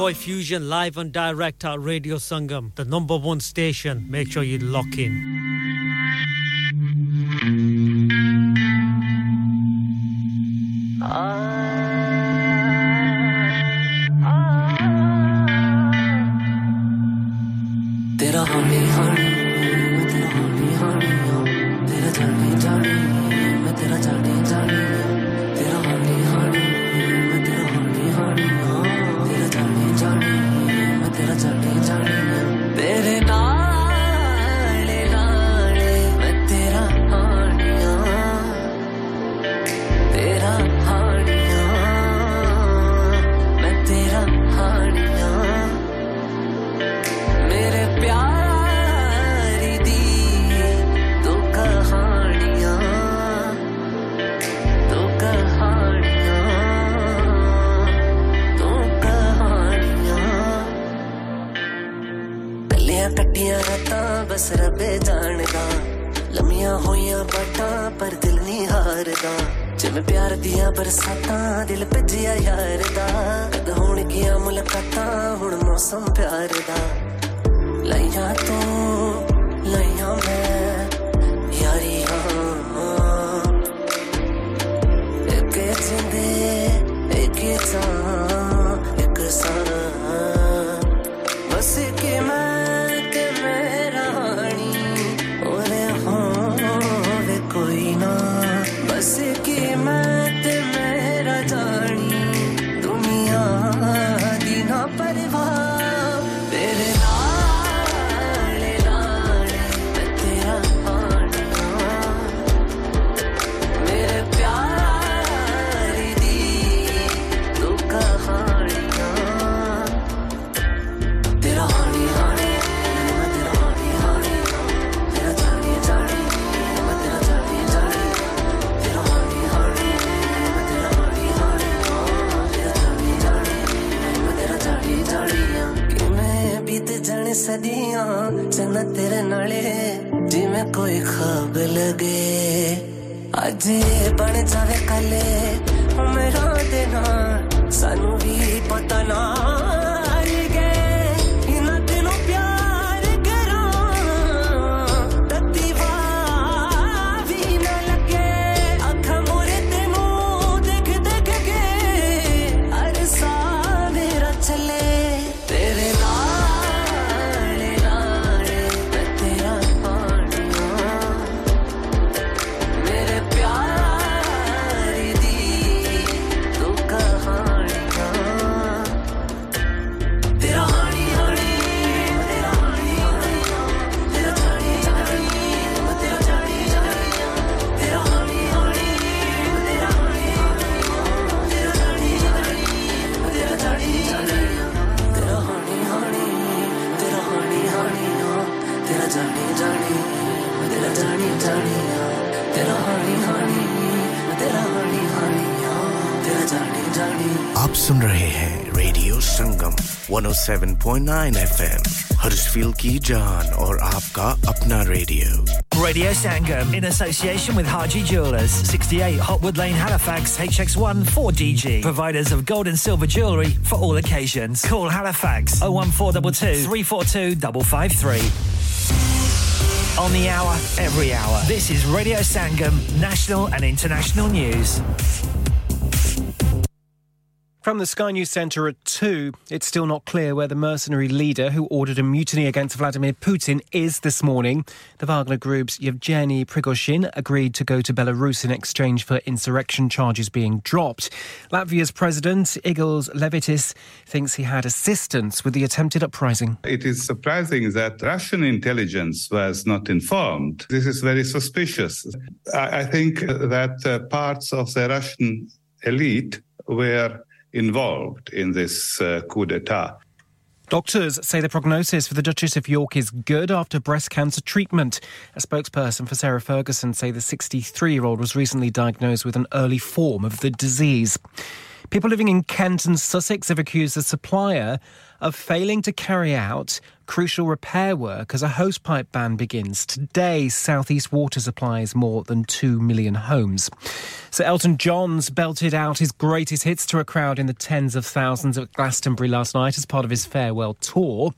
Boy Fusion live and direct at Radio Sangam, the number one station. Make sure you lock in. 92.9 FM Huddersfield Ki जान और आपका अपना radio. Radio Sangam in association with Haji Jewelers 68 Hopwood Lane Halifax HX1 4DG providers of gold and silver jewelry for all occasions. Call Halifax 01422 342 553 on the hour every hour. This is Radio Sangam national and international news. From the Sky News Centre at 2, it's still not clear where the mercenary leader who ordered a mutiny against Vladimir Putin is this morning. The Wagner Group's Yevgeny Prigozhin agreed to go to Belarus in exchange for insurrection charges being dropped. Latvia's President, Egils Levits, thinks he had assistance with the attempted uprising. It is surprising that Russian intelligence was not informed. This is very suspicious. I, I think that uh, parts of the Russian elite were involved in this uh, coup d'etat. Doctors say the prognosis for the Duchess of York is good after breast cancer treatment. A spokesperson for Sarah Ferguson say the 63 year old was recently diagnosed with an early form of the disease. People living in Kent and Sussex have accused the supplier of failing to carry out crucial repair work as a hosepipe ban begins. Today, Southeast Water supplies more than 2 million homes. Sir Elton John's belted out his greatest hits to a crowd in the tens of thousands at Glastonbury last night as part of his farewell tour.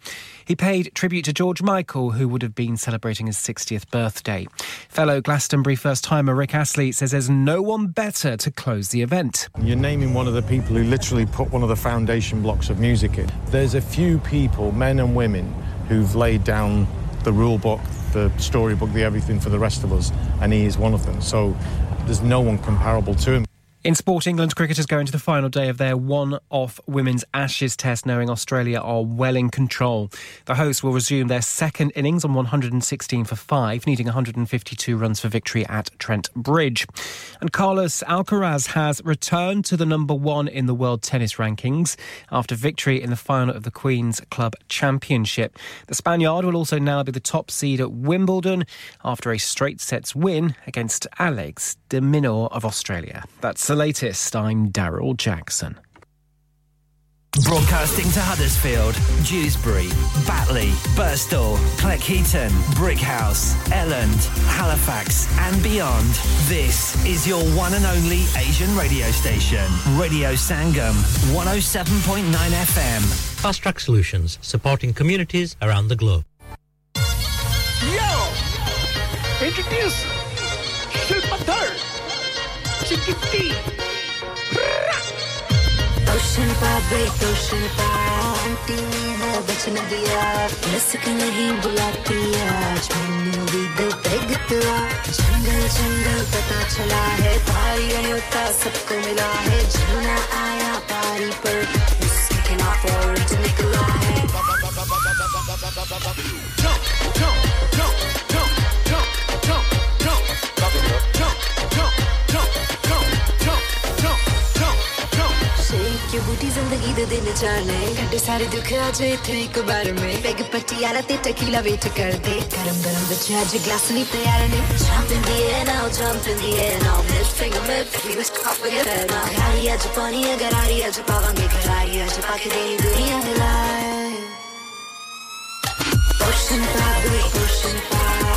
He paid tribute to George Michael, who would have been celebrating his 60th birthday. Fellow Glastonbury first timer Rick Astley says there's no one better to close the event. You're naming one of the people who literally put one of the foundation blocks of music in. There's a few people, men and women, who've laid down the rule book, the storybook, the everything for the rest of us, and he is one of them. So there's no one comparable to him. In sport, England cricketers go into the final day of their one off women's Ashes test, knowing Australia are well in control. The hosts will resume their second innings on 116 for five, needing 152 runs for victory at Trent Bridge. And Carlos Alcaraz has returned to the number one in the world tennis rankings after victory in the final of the Queen's Club Championship. The Spaniard will also now be the top seed at Wimbledon after a straight sets win against Alex de Minaur of Australia. That's the latest. I'm Daryl Jackson. Broadcasting to Huddersfield, Dewsbury, Batley, Birstall, Cleckheaton, Brighouse, Elland, Halifax, and beyond. This is your one and only Asian radio station, Radio Sangam, 107.9 FM. Fast Track Solutions, supporting communities around the globe. Yo! Introduce Shilpa Third. Chickadee. तोशन पाबे तोशन पा aunty ने बचन दिया रसक नहीं बुलाती आज मैंने भी दिल पे गितला जंगल जंगल पता चला है पारी अयोता सबको मिला है जीना आया पारी पर उसके खिलाफ और निकला है क्यों बूटी ज़िंदगी दे दिन चाले घट सारे दुख आ जाए एक बार में। पैग पट्टी आला ते टकीला वेट कर दे। गरम गरम बच्चे आज ग्लास नहीं तैयार ने। Jump in the air now jump in the air now miss finger मिप we wish to with fan now घरारी आज पानी अगर आरी आज पावंगे। घरारी आज पाके दे दुनिया ने लाए Pushing back, pushing back,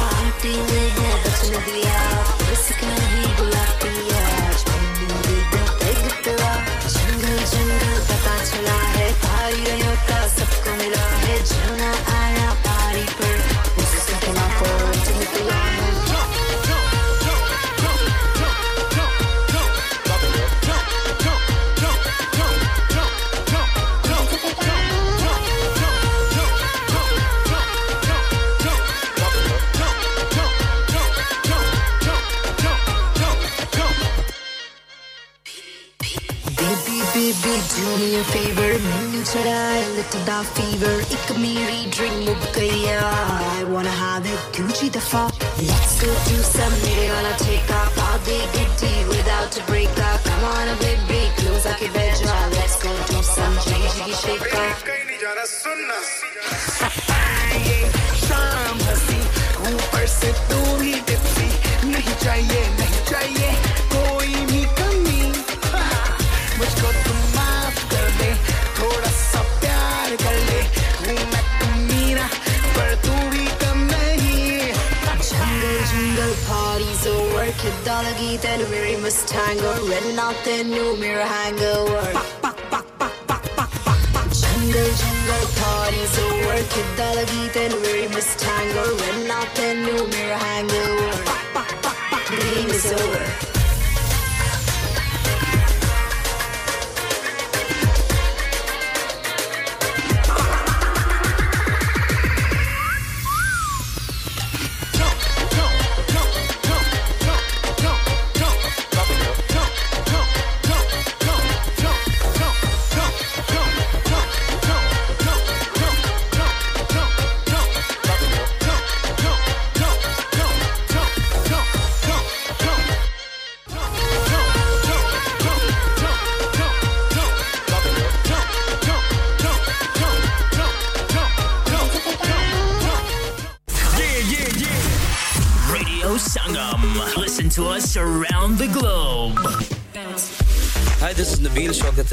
tonight. see the mirror Mustango Red not the new mirror hangover Jingle, jingle, party so work. It all beat and weary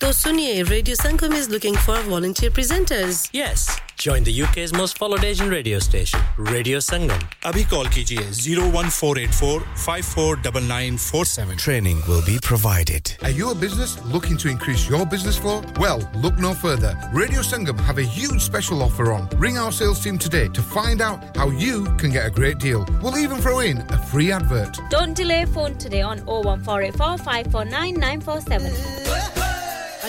तो सुनिए radio Sangam is looking for volunteer presenters Yes. Join the UK's most followed Asian radio station, Radio Sangam. अभी call कीजिए 01484549947 Training will be provided. Are you a business looking to increase your business flow? Well, look no further. Radio Sangam have a huge special offer on. Ring our sales team today to find out how you can get a great deal. We'll even throw in a free advert. Don't delay phone today on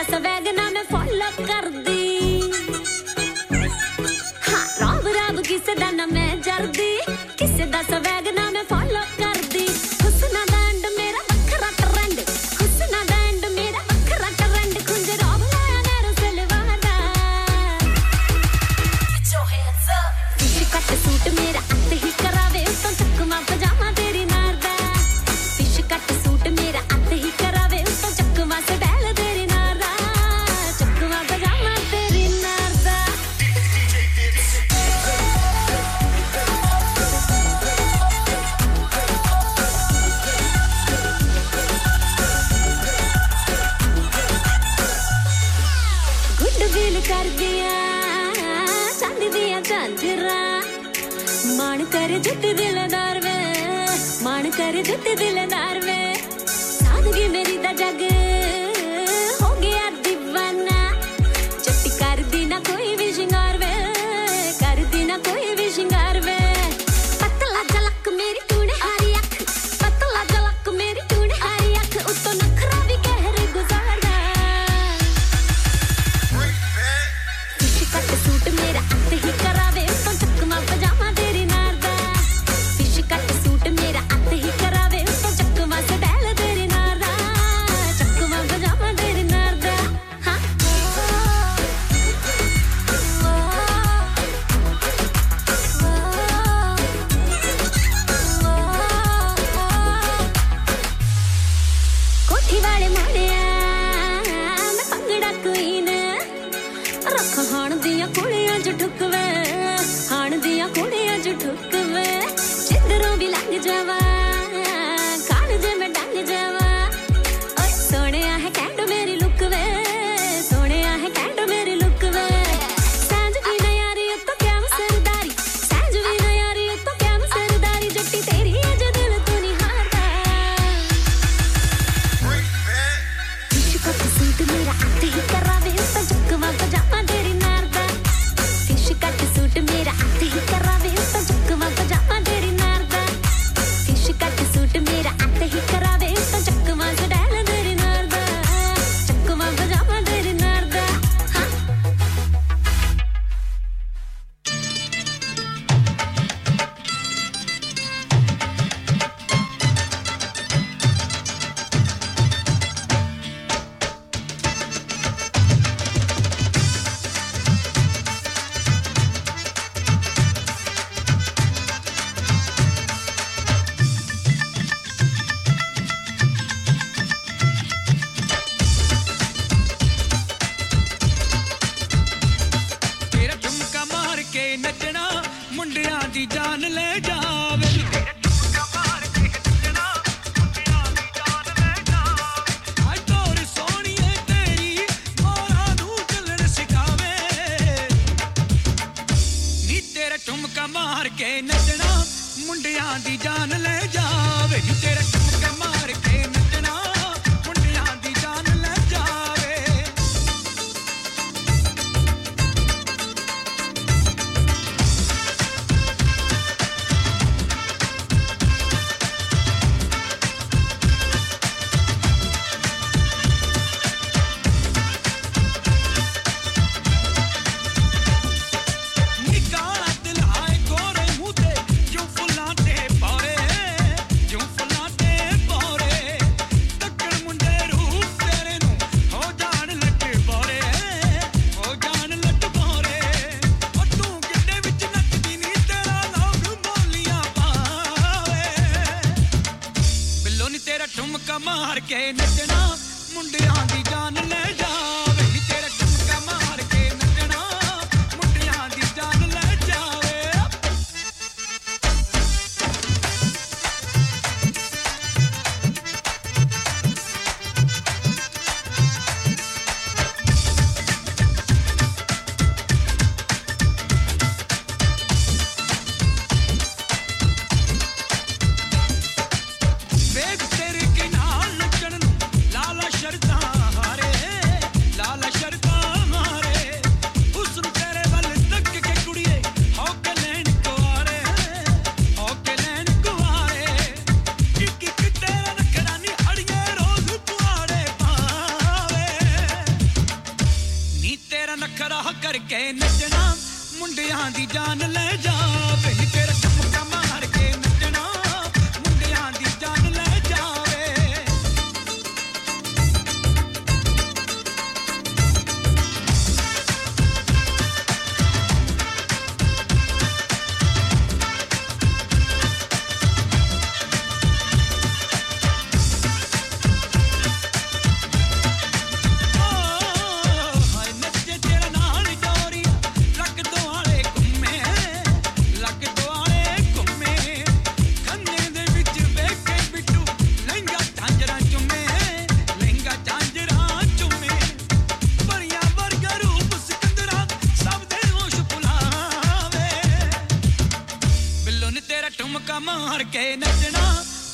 बस Wagner में follow कर दी। हाँ रब Rob किसे दा ना मैं जर्दी किसे दा सवैग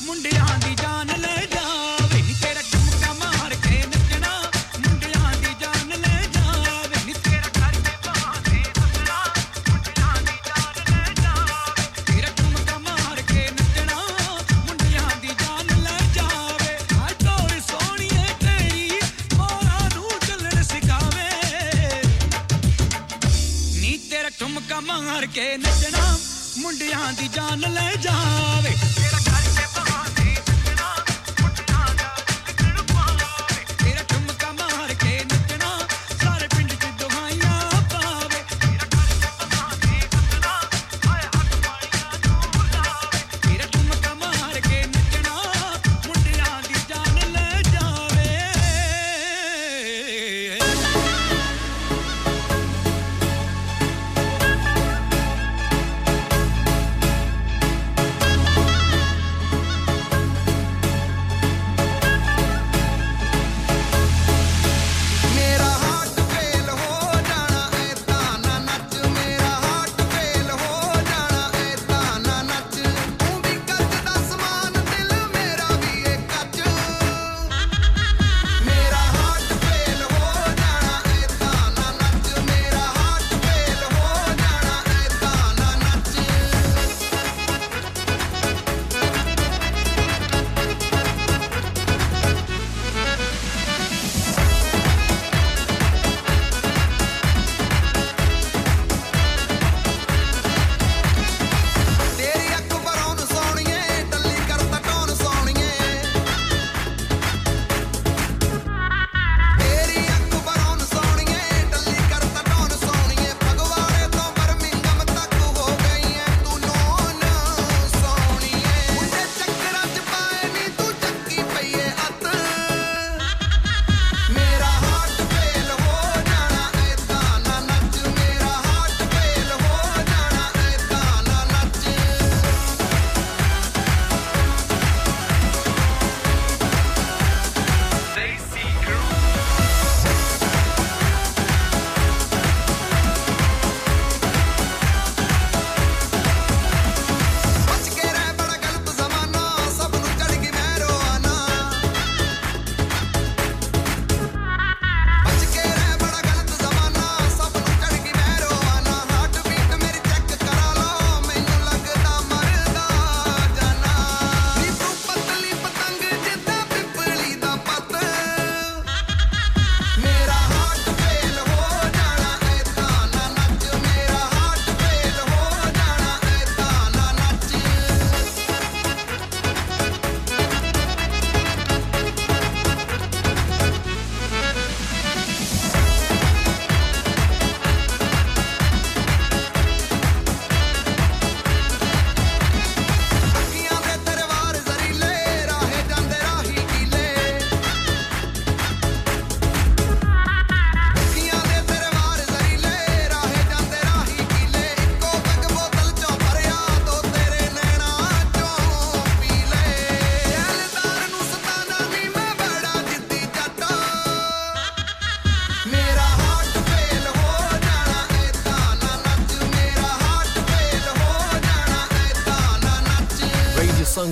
ਮੁੰਡਿਆਂ ਦੀ ਜਾਨ ਲੈ ਜਾ ਵੇ ਨੀ ਤੇਰਾ ਚੁੰਮਕਾ ਮਾਰ ਕੇ ਨੱਚਣਾ। ਮੁੰਡਿਆਂ ਦੀ ਜਾਨ ਲੈ ਜਾ ਵੇ ਨੀ ਤੇਰਾ ਕਰਕੇ ਬਾਂਦੇ ਸੱਜਣਾ ਮੁੰਡਿਆਂ ਦੀ ਜਾਨ ਲੈ ਜਾ ਵੇ ਤੇਰਾ ਚੁੰਮਕਾ ਮਾਰ ਕੇ ਨੱਚਣਾ। ਮੁੰਡਿਆਂ ਦੀ ਜਾਨ ਲੈ ਜਾ ਵੇ ਹਾਏ ਤੋਰ ਸੋਹਣੀਏ ਤੇਰੀ, ਮੋਰਾ ਨੂੰ ਚੱਲਣ ਸਿਖਾਵੇ। ਨੀ ਤੇਰਾ ਚੁੰਮਕਾ ਮਾਰ ਕੇ ਨੱਚਣਾ, ਮੁੰਡਿਆਂ ਦੀ ਜਾਨ ਲੈ ਜਾ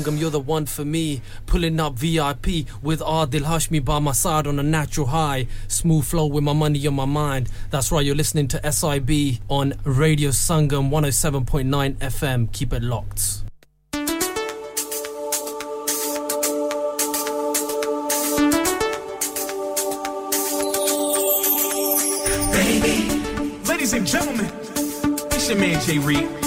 Sangam, you're the one for me. Pulling up VIP with Adil Hashmi by my side on a natural high. Smooth flow with my money on my mind. That's right, you're listening to SIB on Radio Sangam 107.9 FM. Keep it locked. Baby. Ladies and gentlemen, it's your man Jay Reed.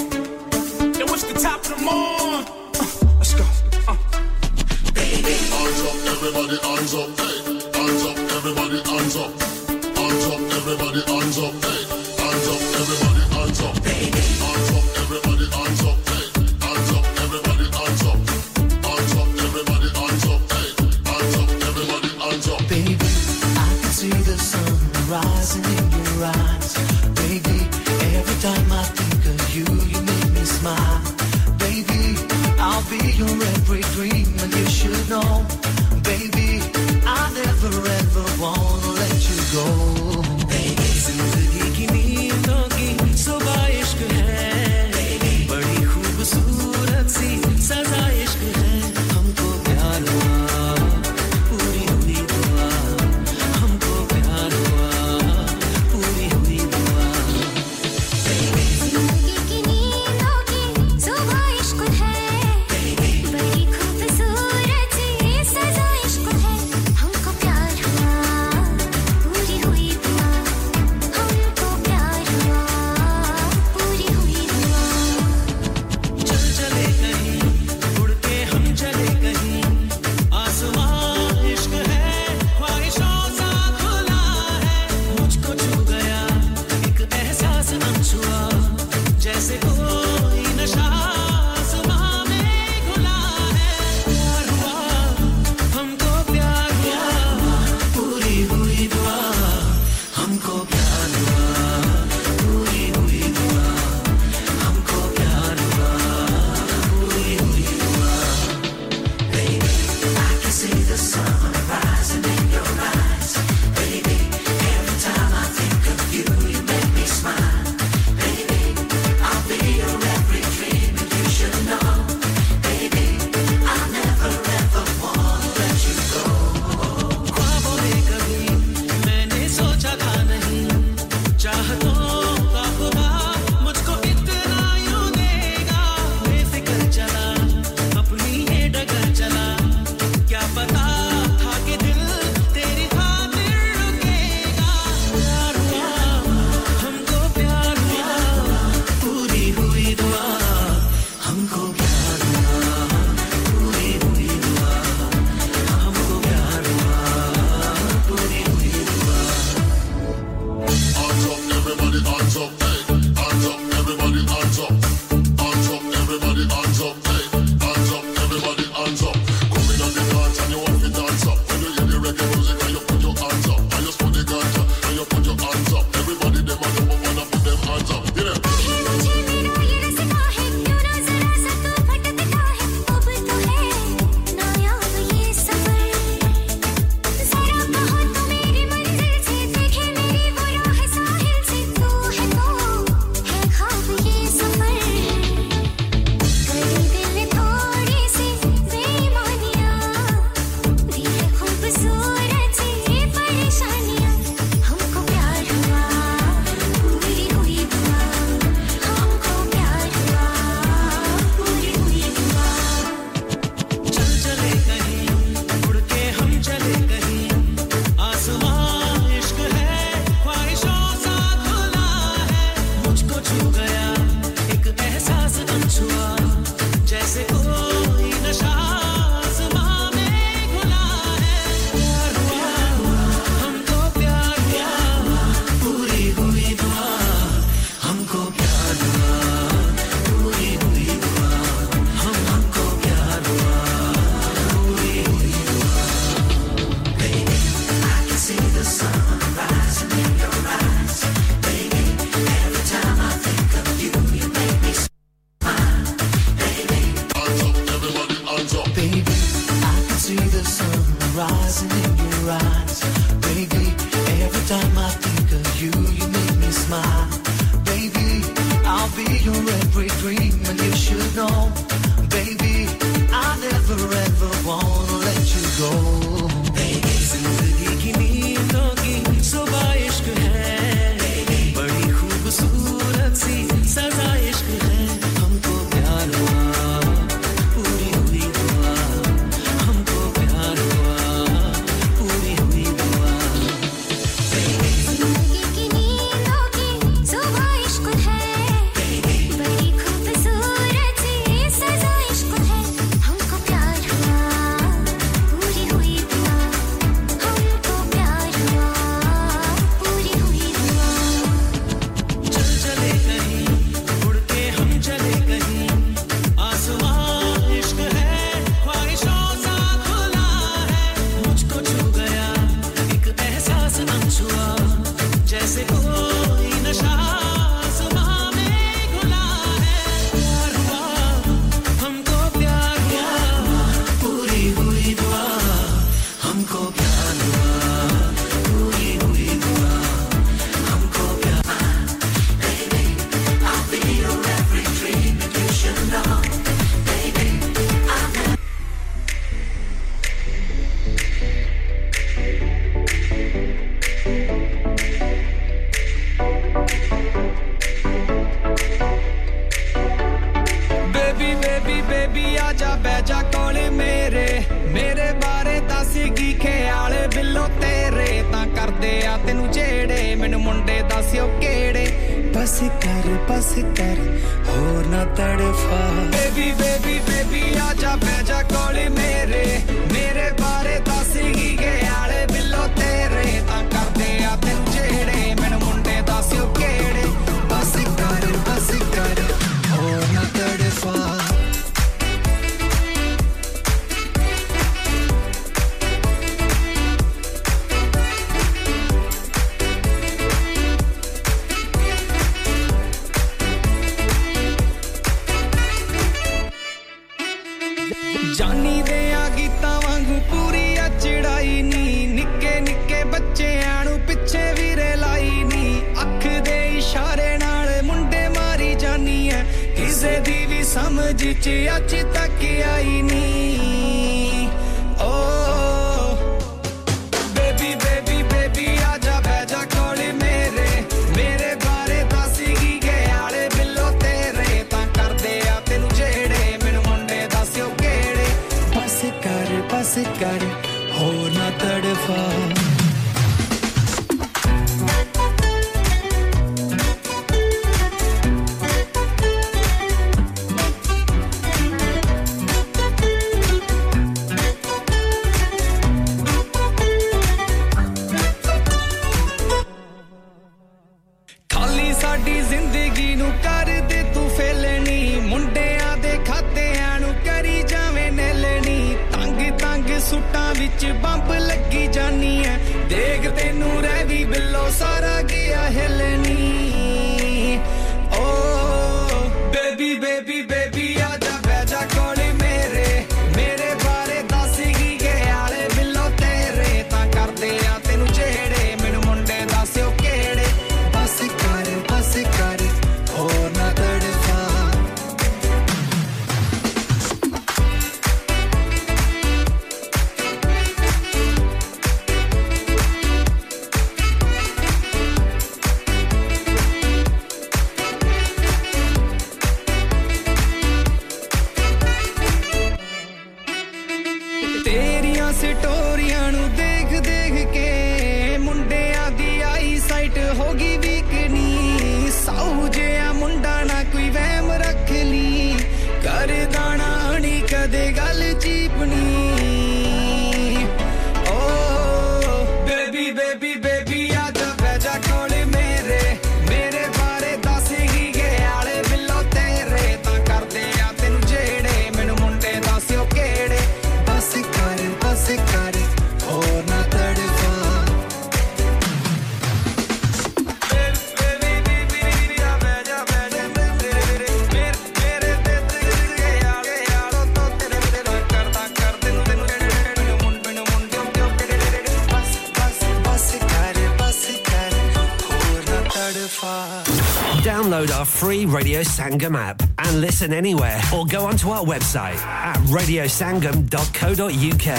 Radio Sangam app and listen anywhere or go onto our website at radiosangam.co.uk.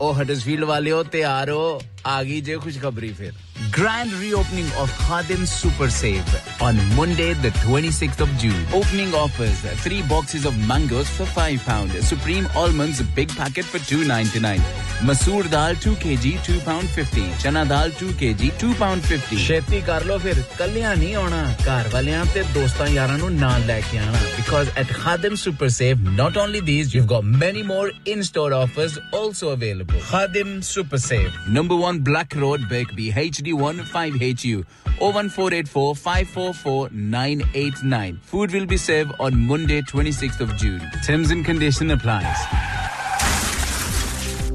ਉਹ Huddersfield ਵਾਲਿਓ ਤਿਆਰ ਹੋ ਆ ਗਈ ਜੇ ਖੁਸ਼ਖਬਰੀ ਫਿਰ Grand reopening of Khadim Super Save on Monday, the 26th of June. Opening offers three boxes of mangoes for five pound, Supreme almonds big packet for 2.99, Masoor dal 2 kg 2 pound 50, Chana dal 2 kg 2 pound 50. ਛੇਤੀ ਕਰ ਲੋ ਫਿਰ ਕੱਲਿਆਂ ਨਹੀਂ ਆਉਣਾ ਘਰ ਵਾਲਿਆਂ ਤੇ ਦੋਸਤਾਂ ਯਾਰਾਂ ਨੂੰ ਨਾਲ ਲੈ ਕੇ ਆਣਾ because at Khadim Super Save not only these you've got many more in-store offers also available. Khadim Super Save, number 1 Black Road, Birkby, HD1 5HU. 01484 544 989. Food will be served on Monday, 26th of June. Terms and condition applies.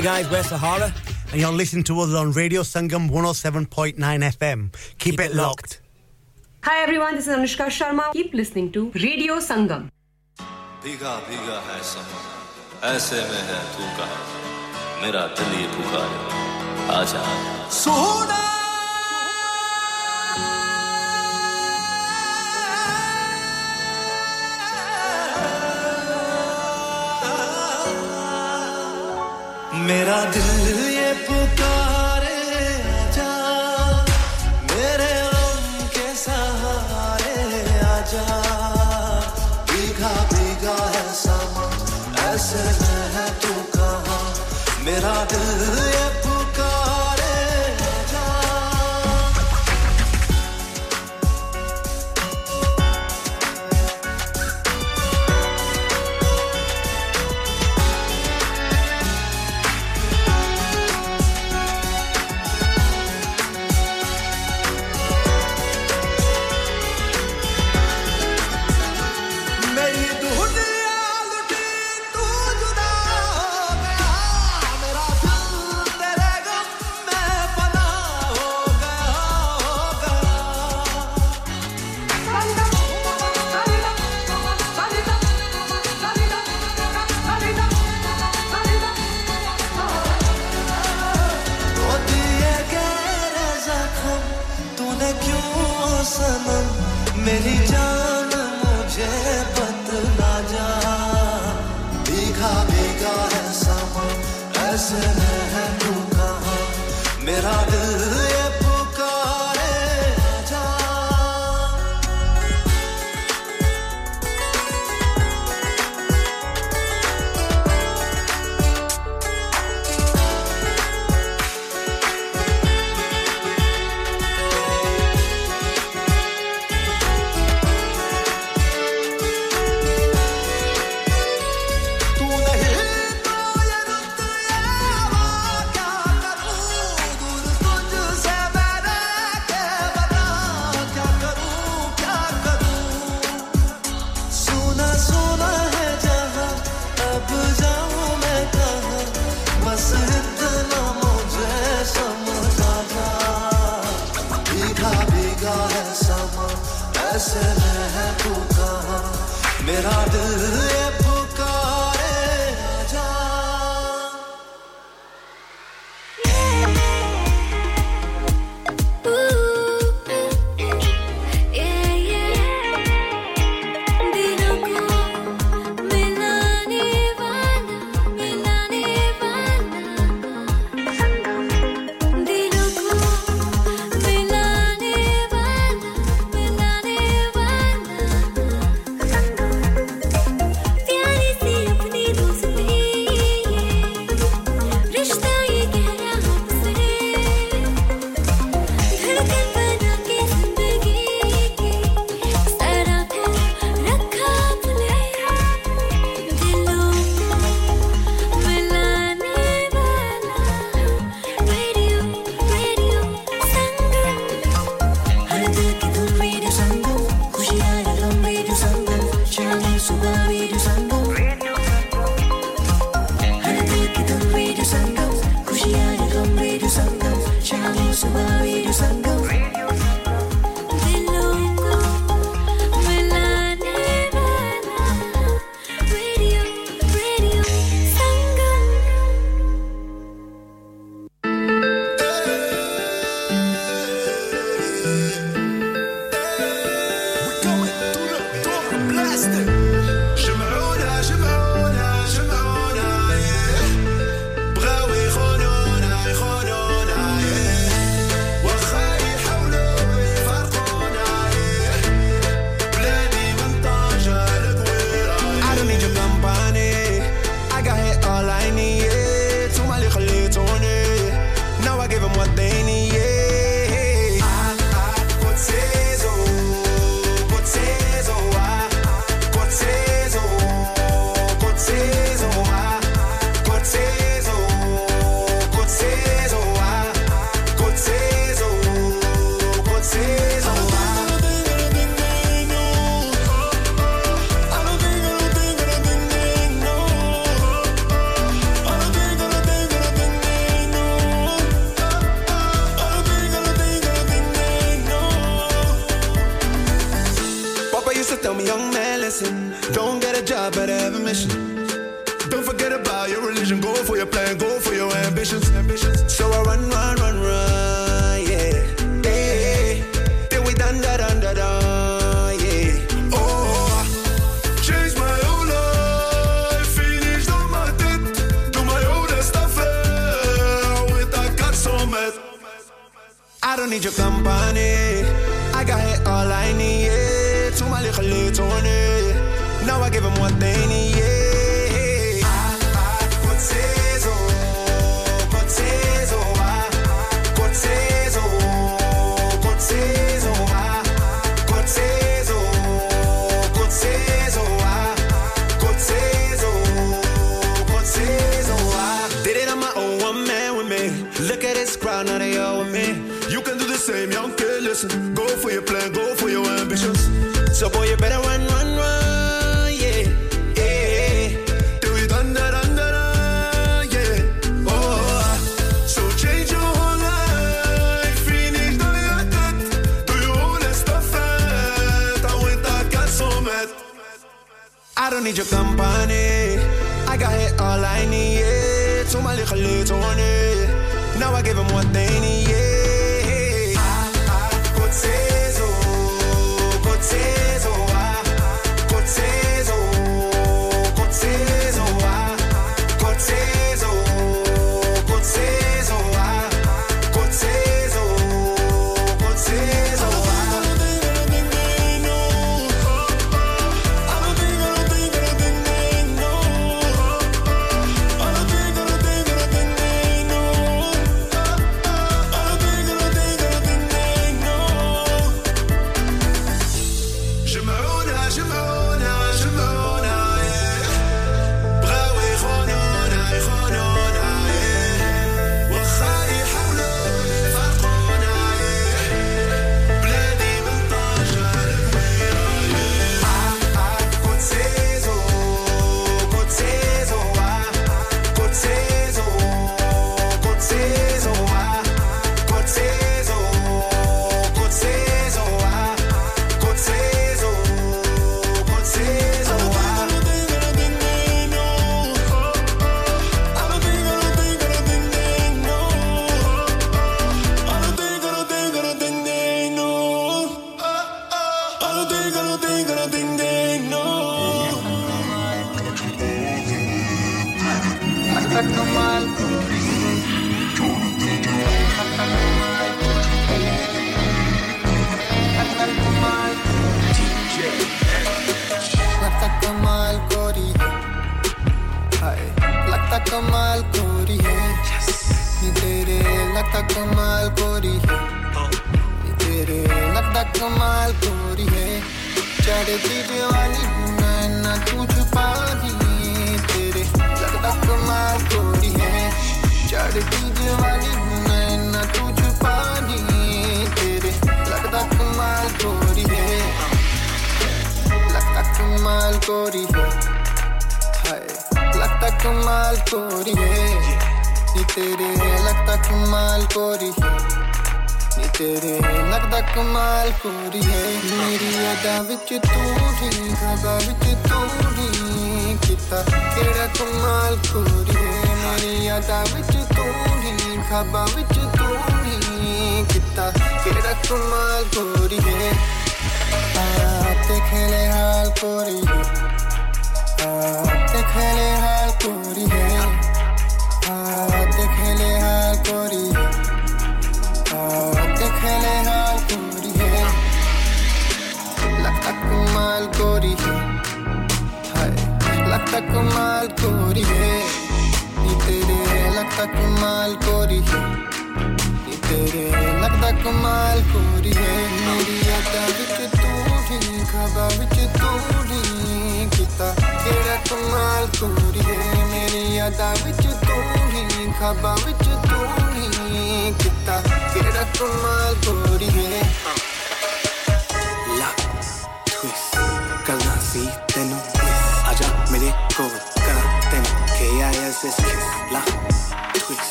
Hi guys, we're Sahara. And you're listening to us on Radio Sangam 107.9 FM. Keep, Keep it, locked. Hi everyone, this is Anushka Sharma. Keep listening to Radio Sangam. 自由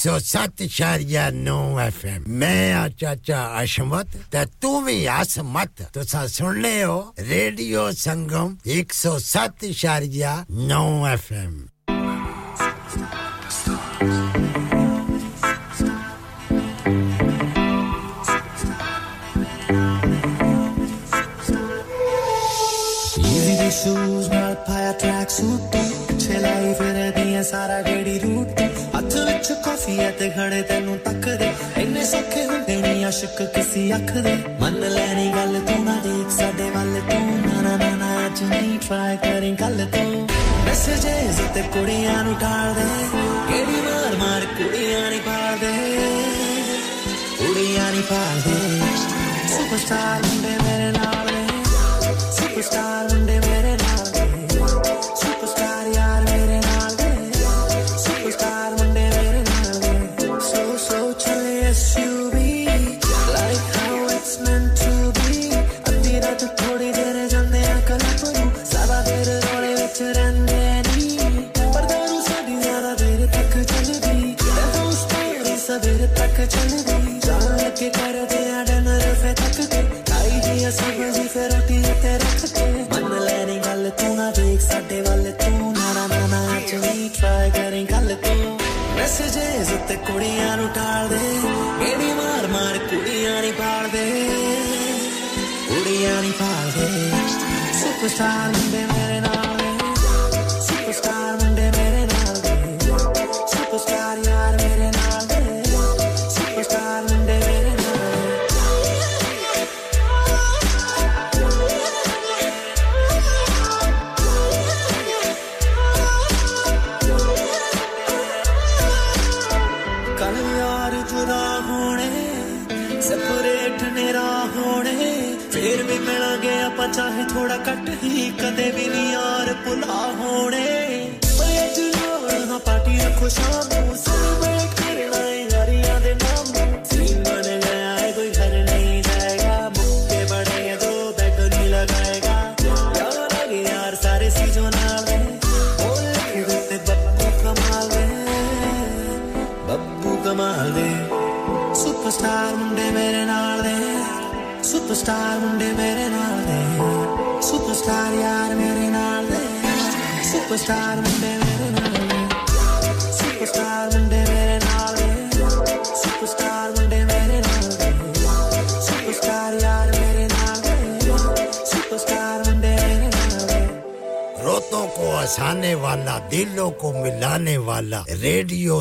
107 इशारिया 9 FM. मैं आ चाचा अशमत ते तू भी असमत तुसा सुन ले हो, रेडियो संगम 107 इशारिया 9 FM.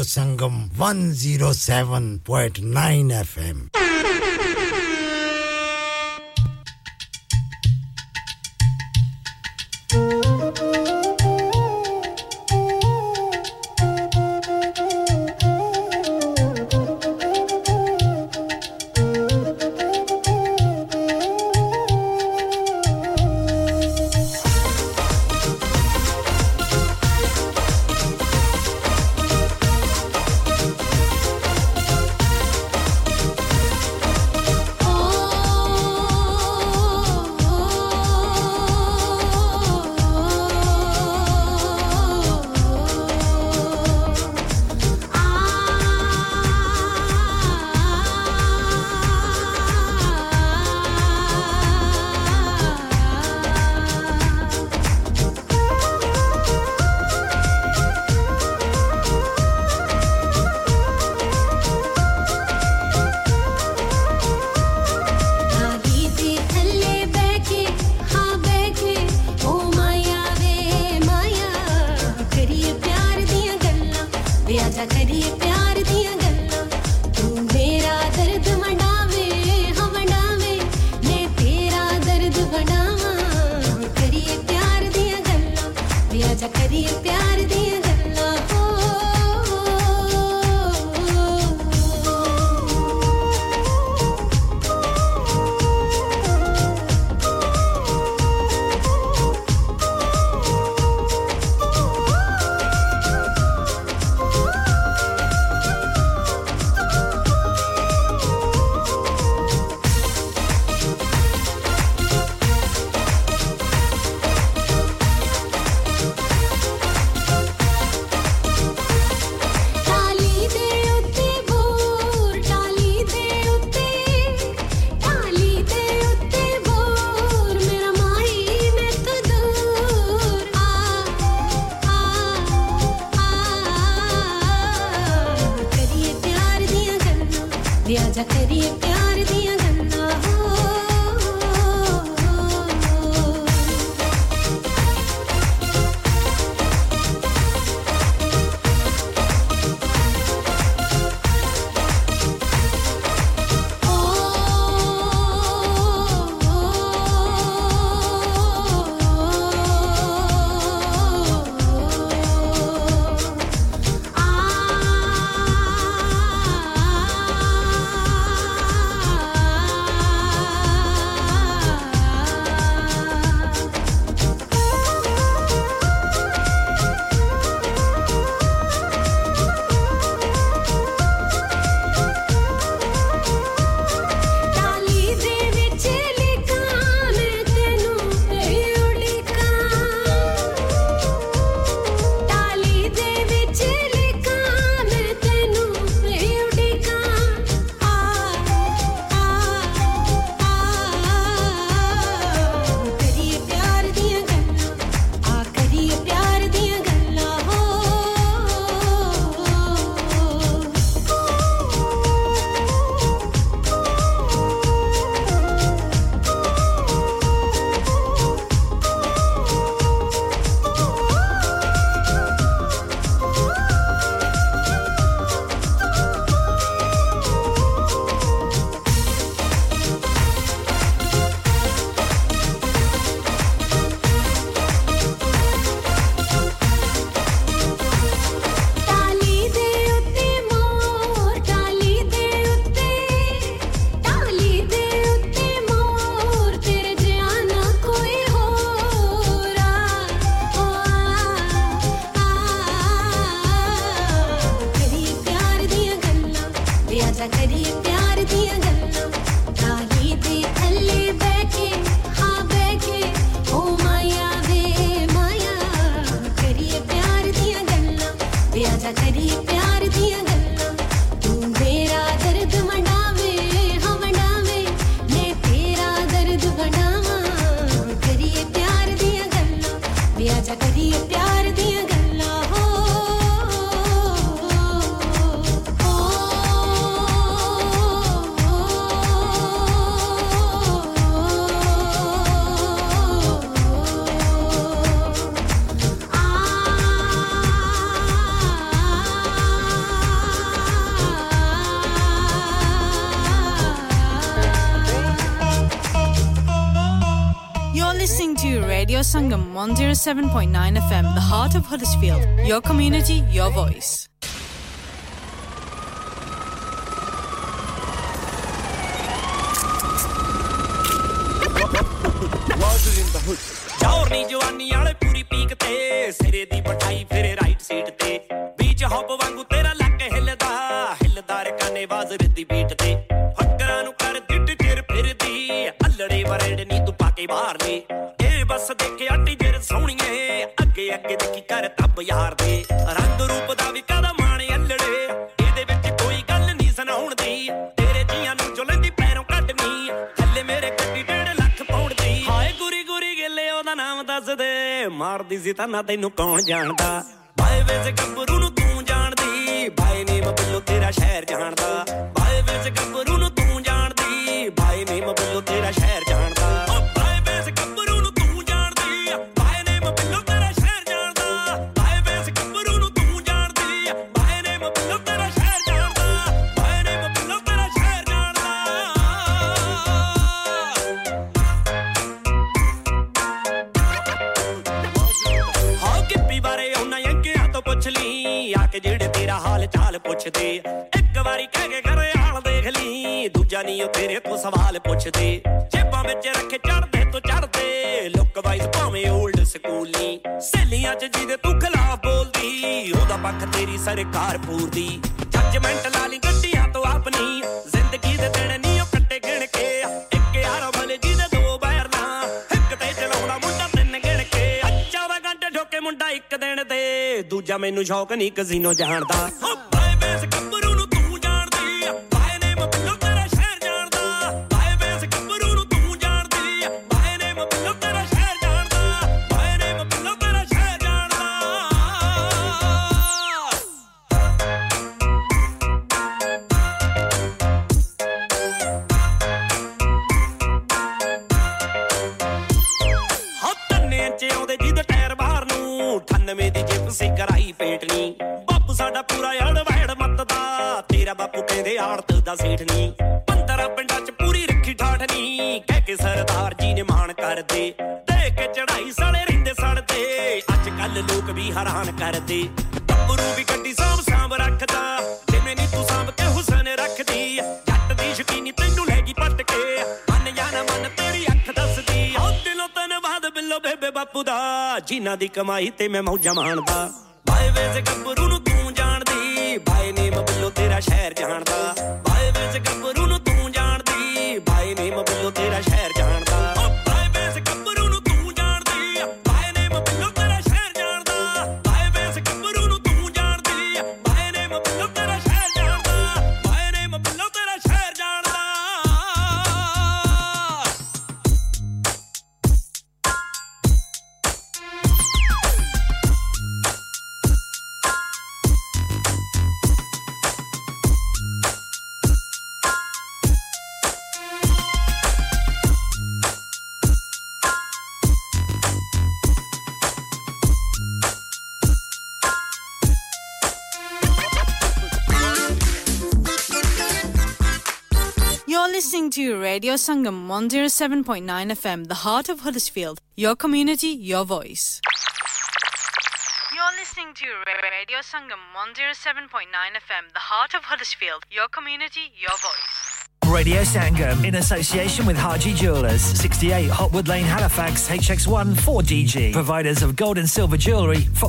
Sangam 107.9 FM. 107.9 FM, the heart of Huddersfield. Your community, your voice. ਸ਼ੈਤਾਨਾਂ ਤੈਨੂੰ ਕੌਣ ਜਾਣਦਾ ਨਹੀਂ ਕਜ਼ੀਨੋ ਜਾਣਦਾ कमाई ते मैं मौजा मार Sangam 107.9 FM, the heart of Huddersfield. Your community, your voice. You're listening to Radio Sangam 107.9 FM, the heart of Huddersfield. Your community, your voice. Radio Sangam in association with Haji Jewelers, 68 Hopwood Lane, Halifax, HX1 4DG. Providers of gold and silver jewellery for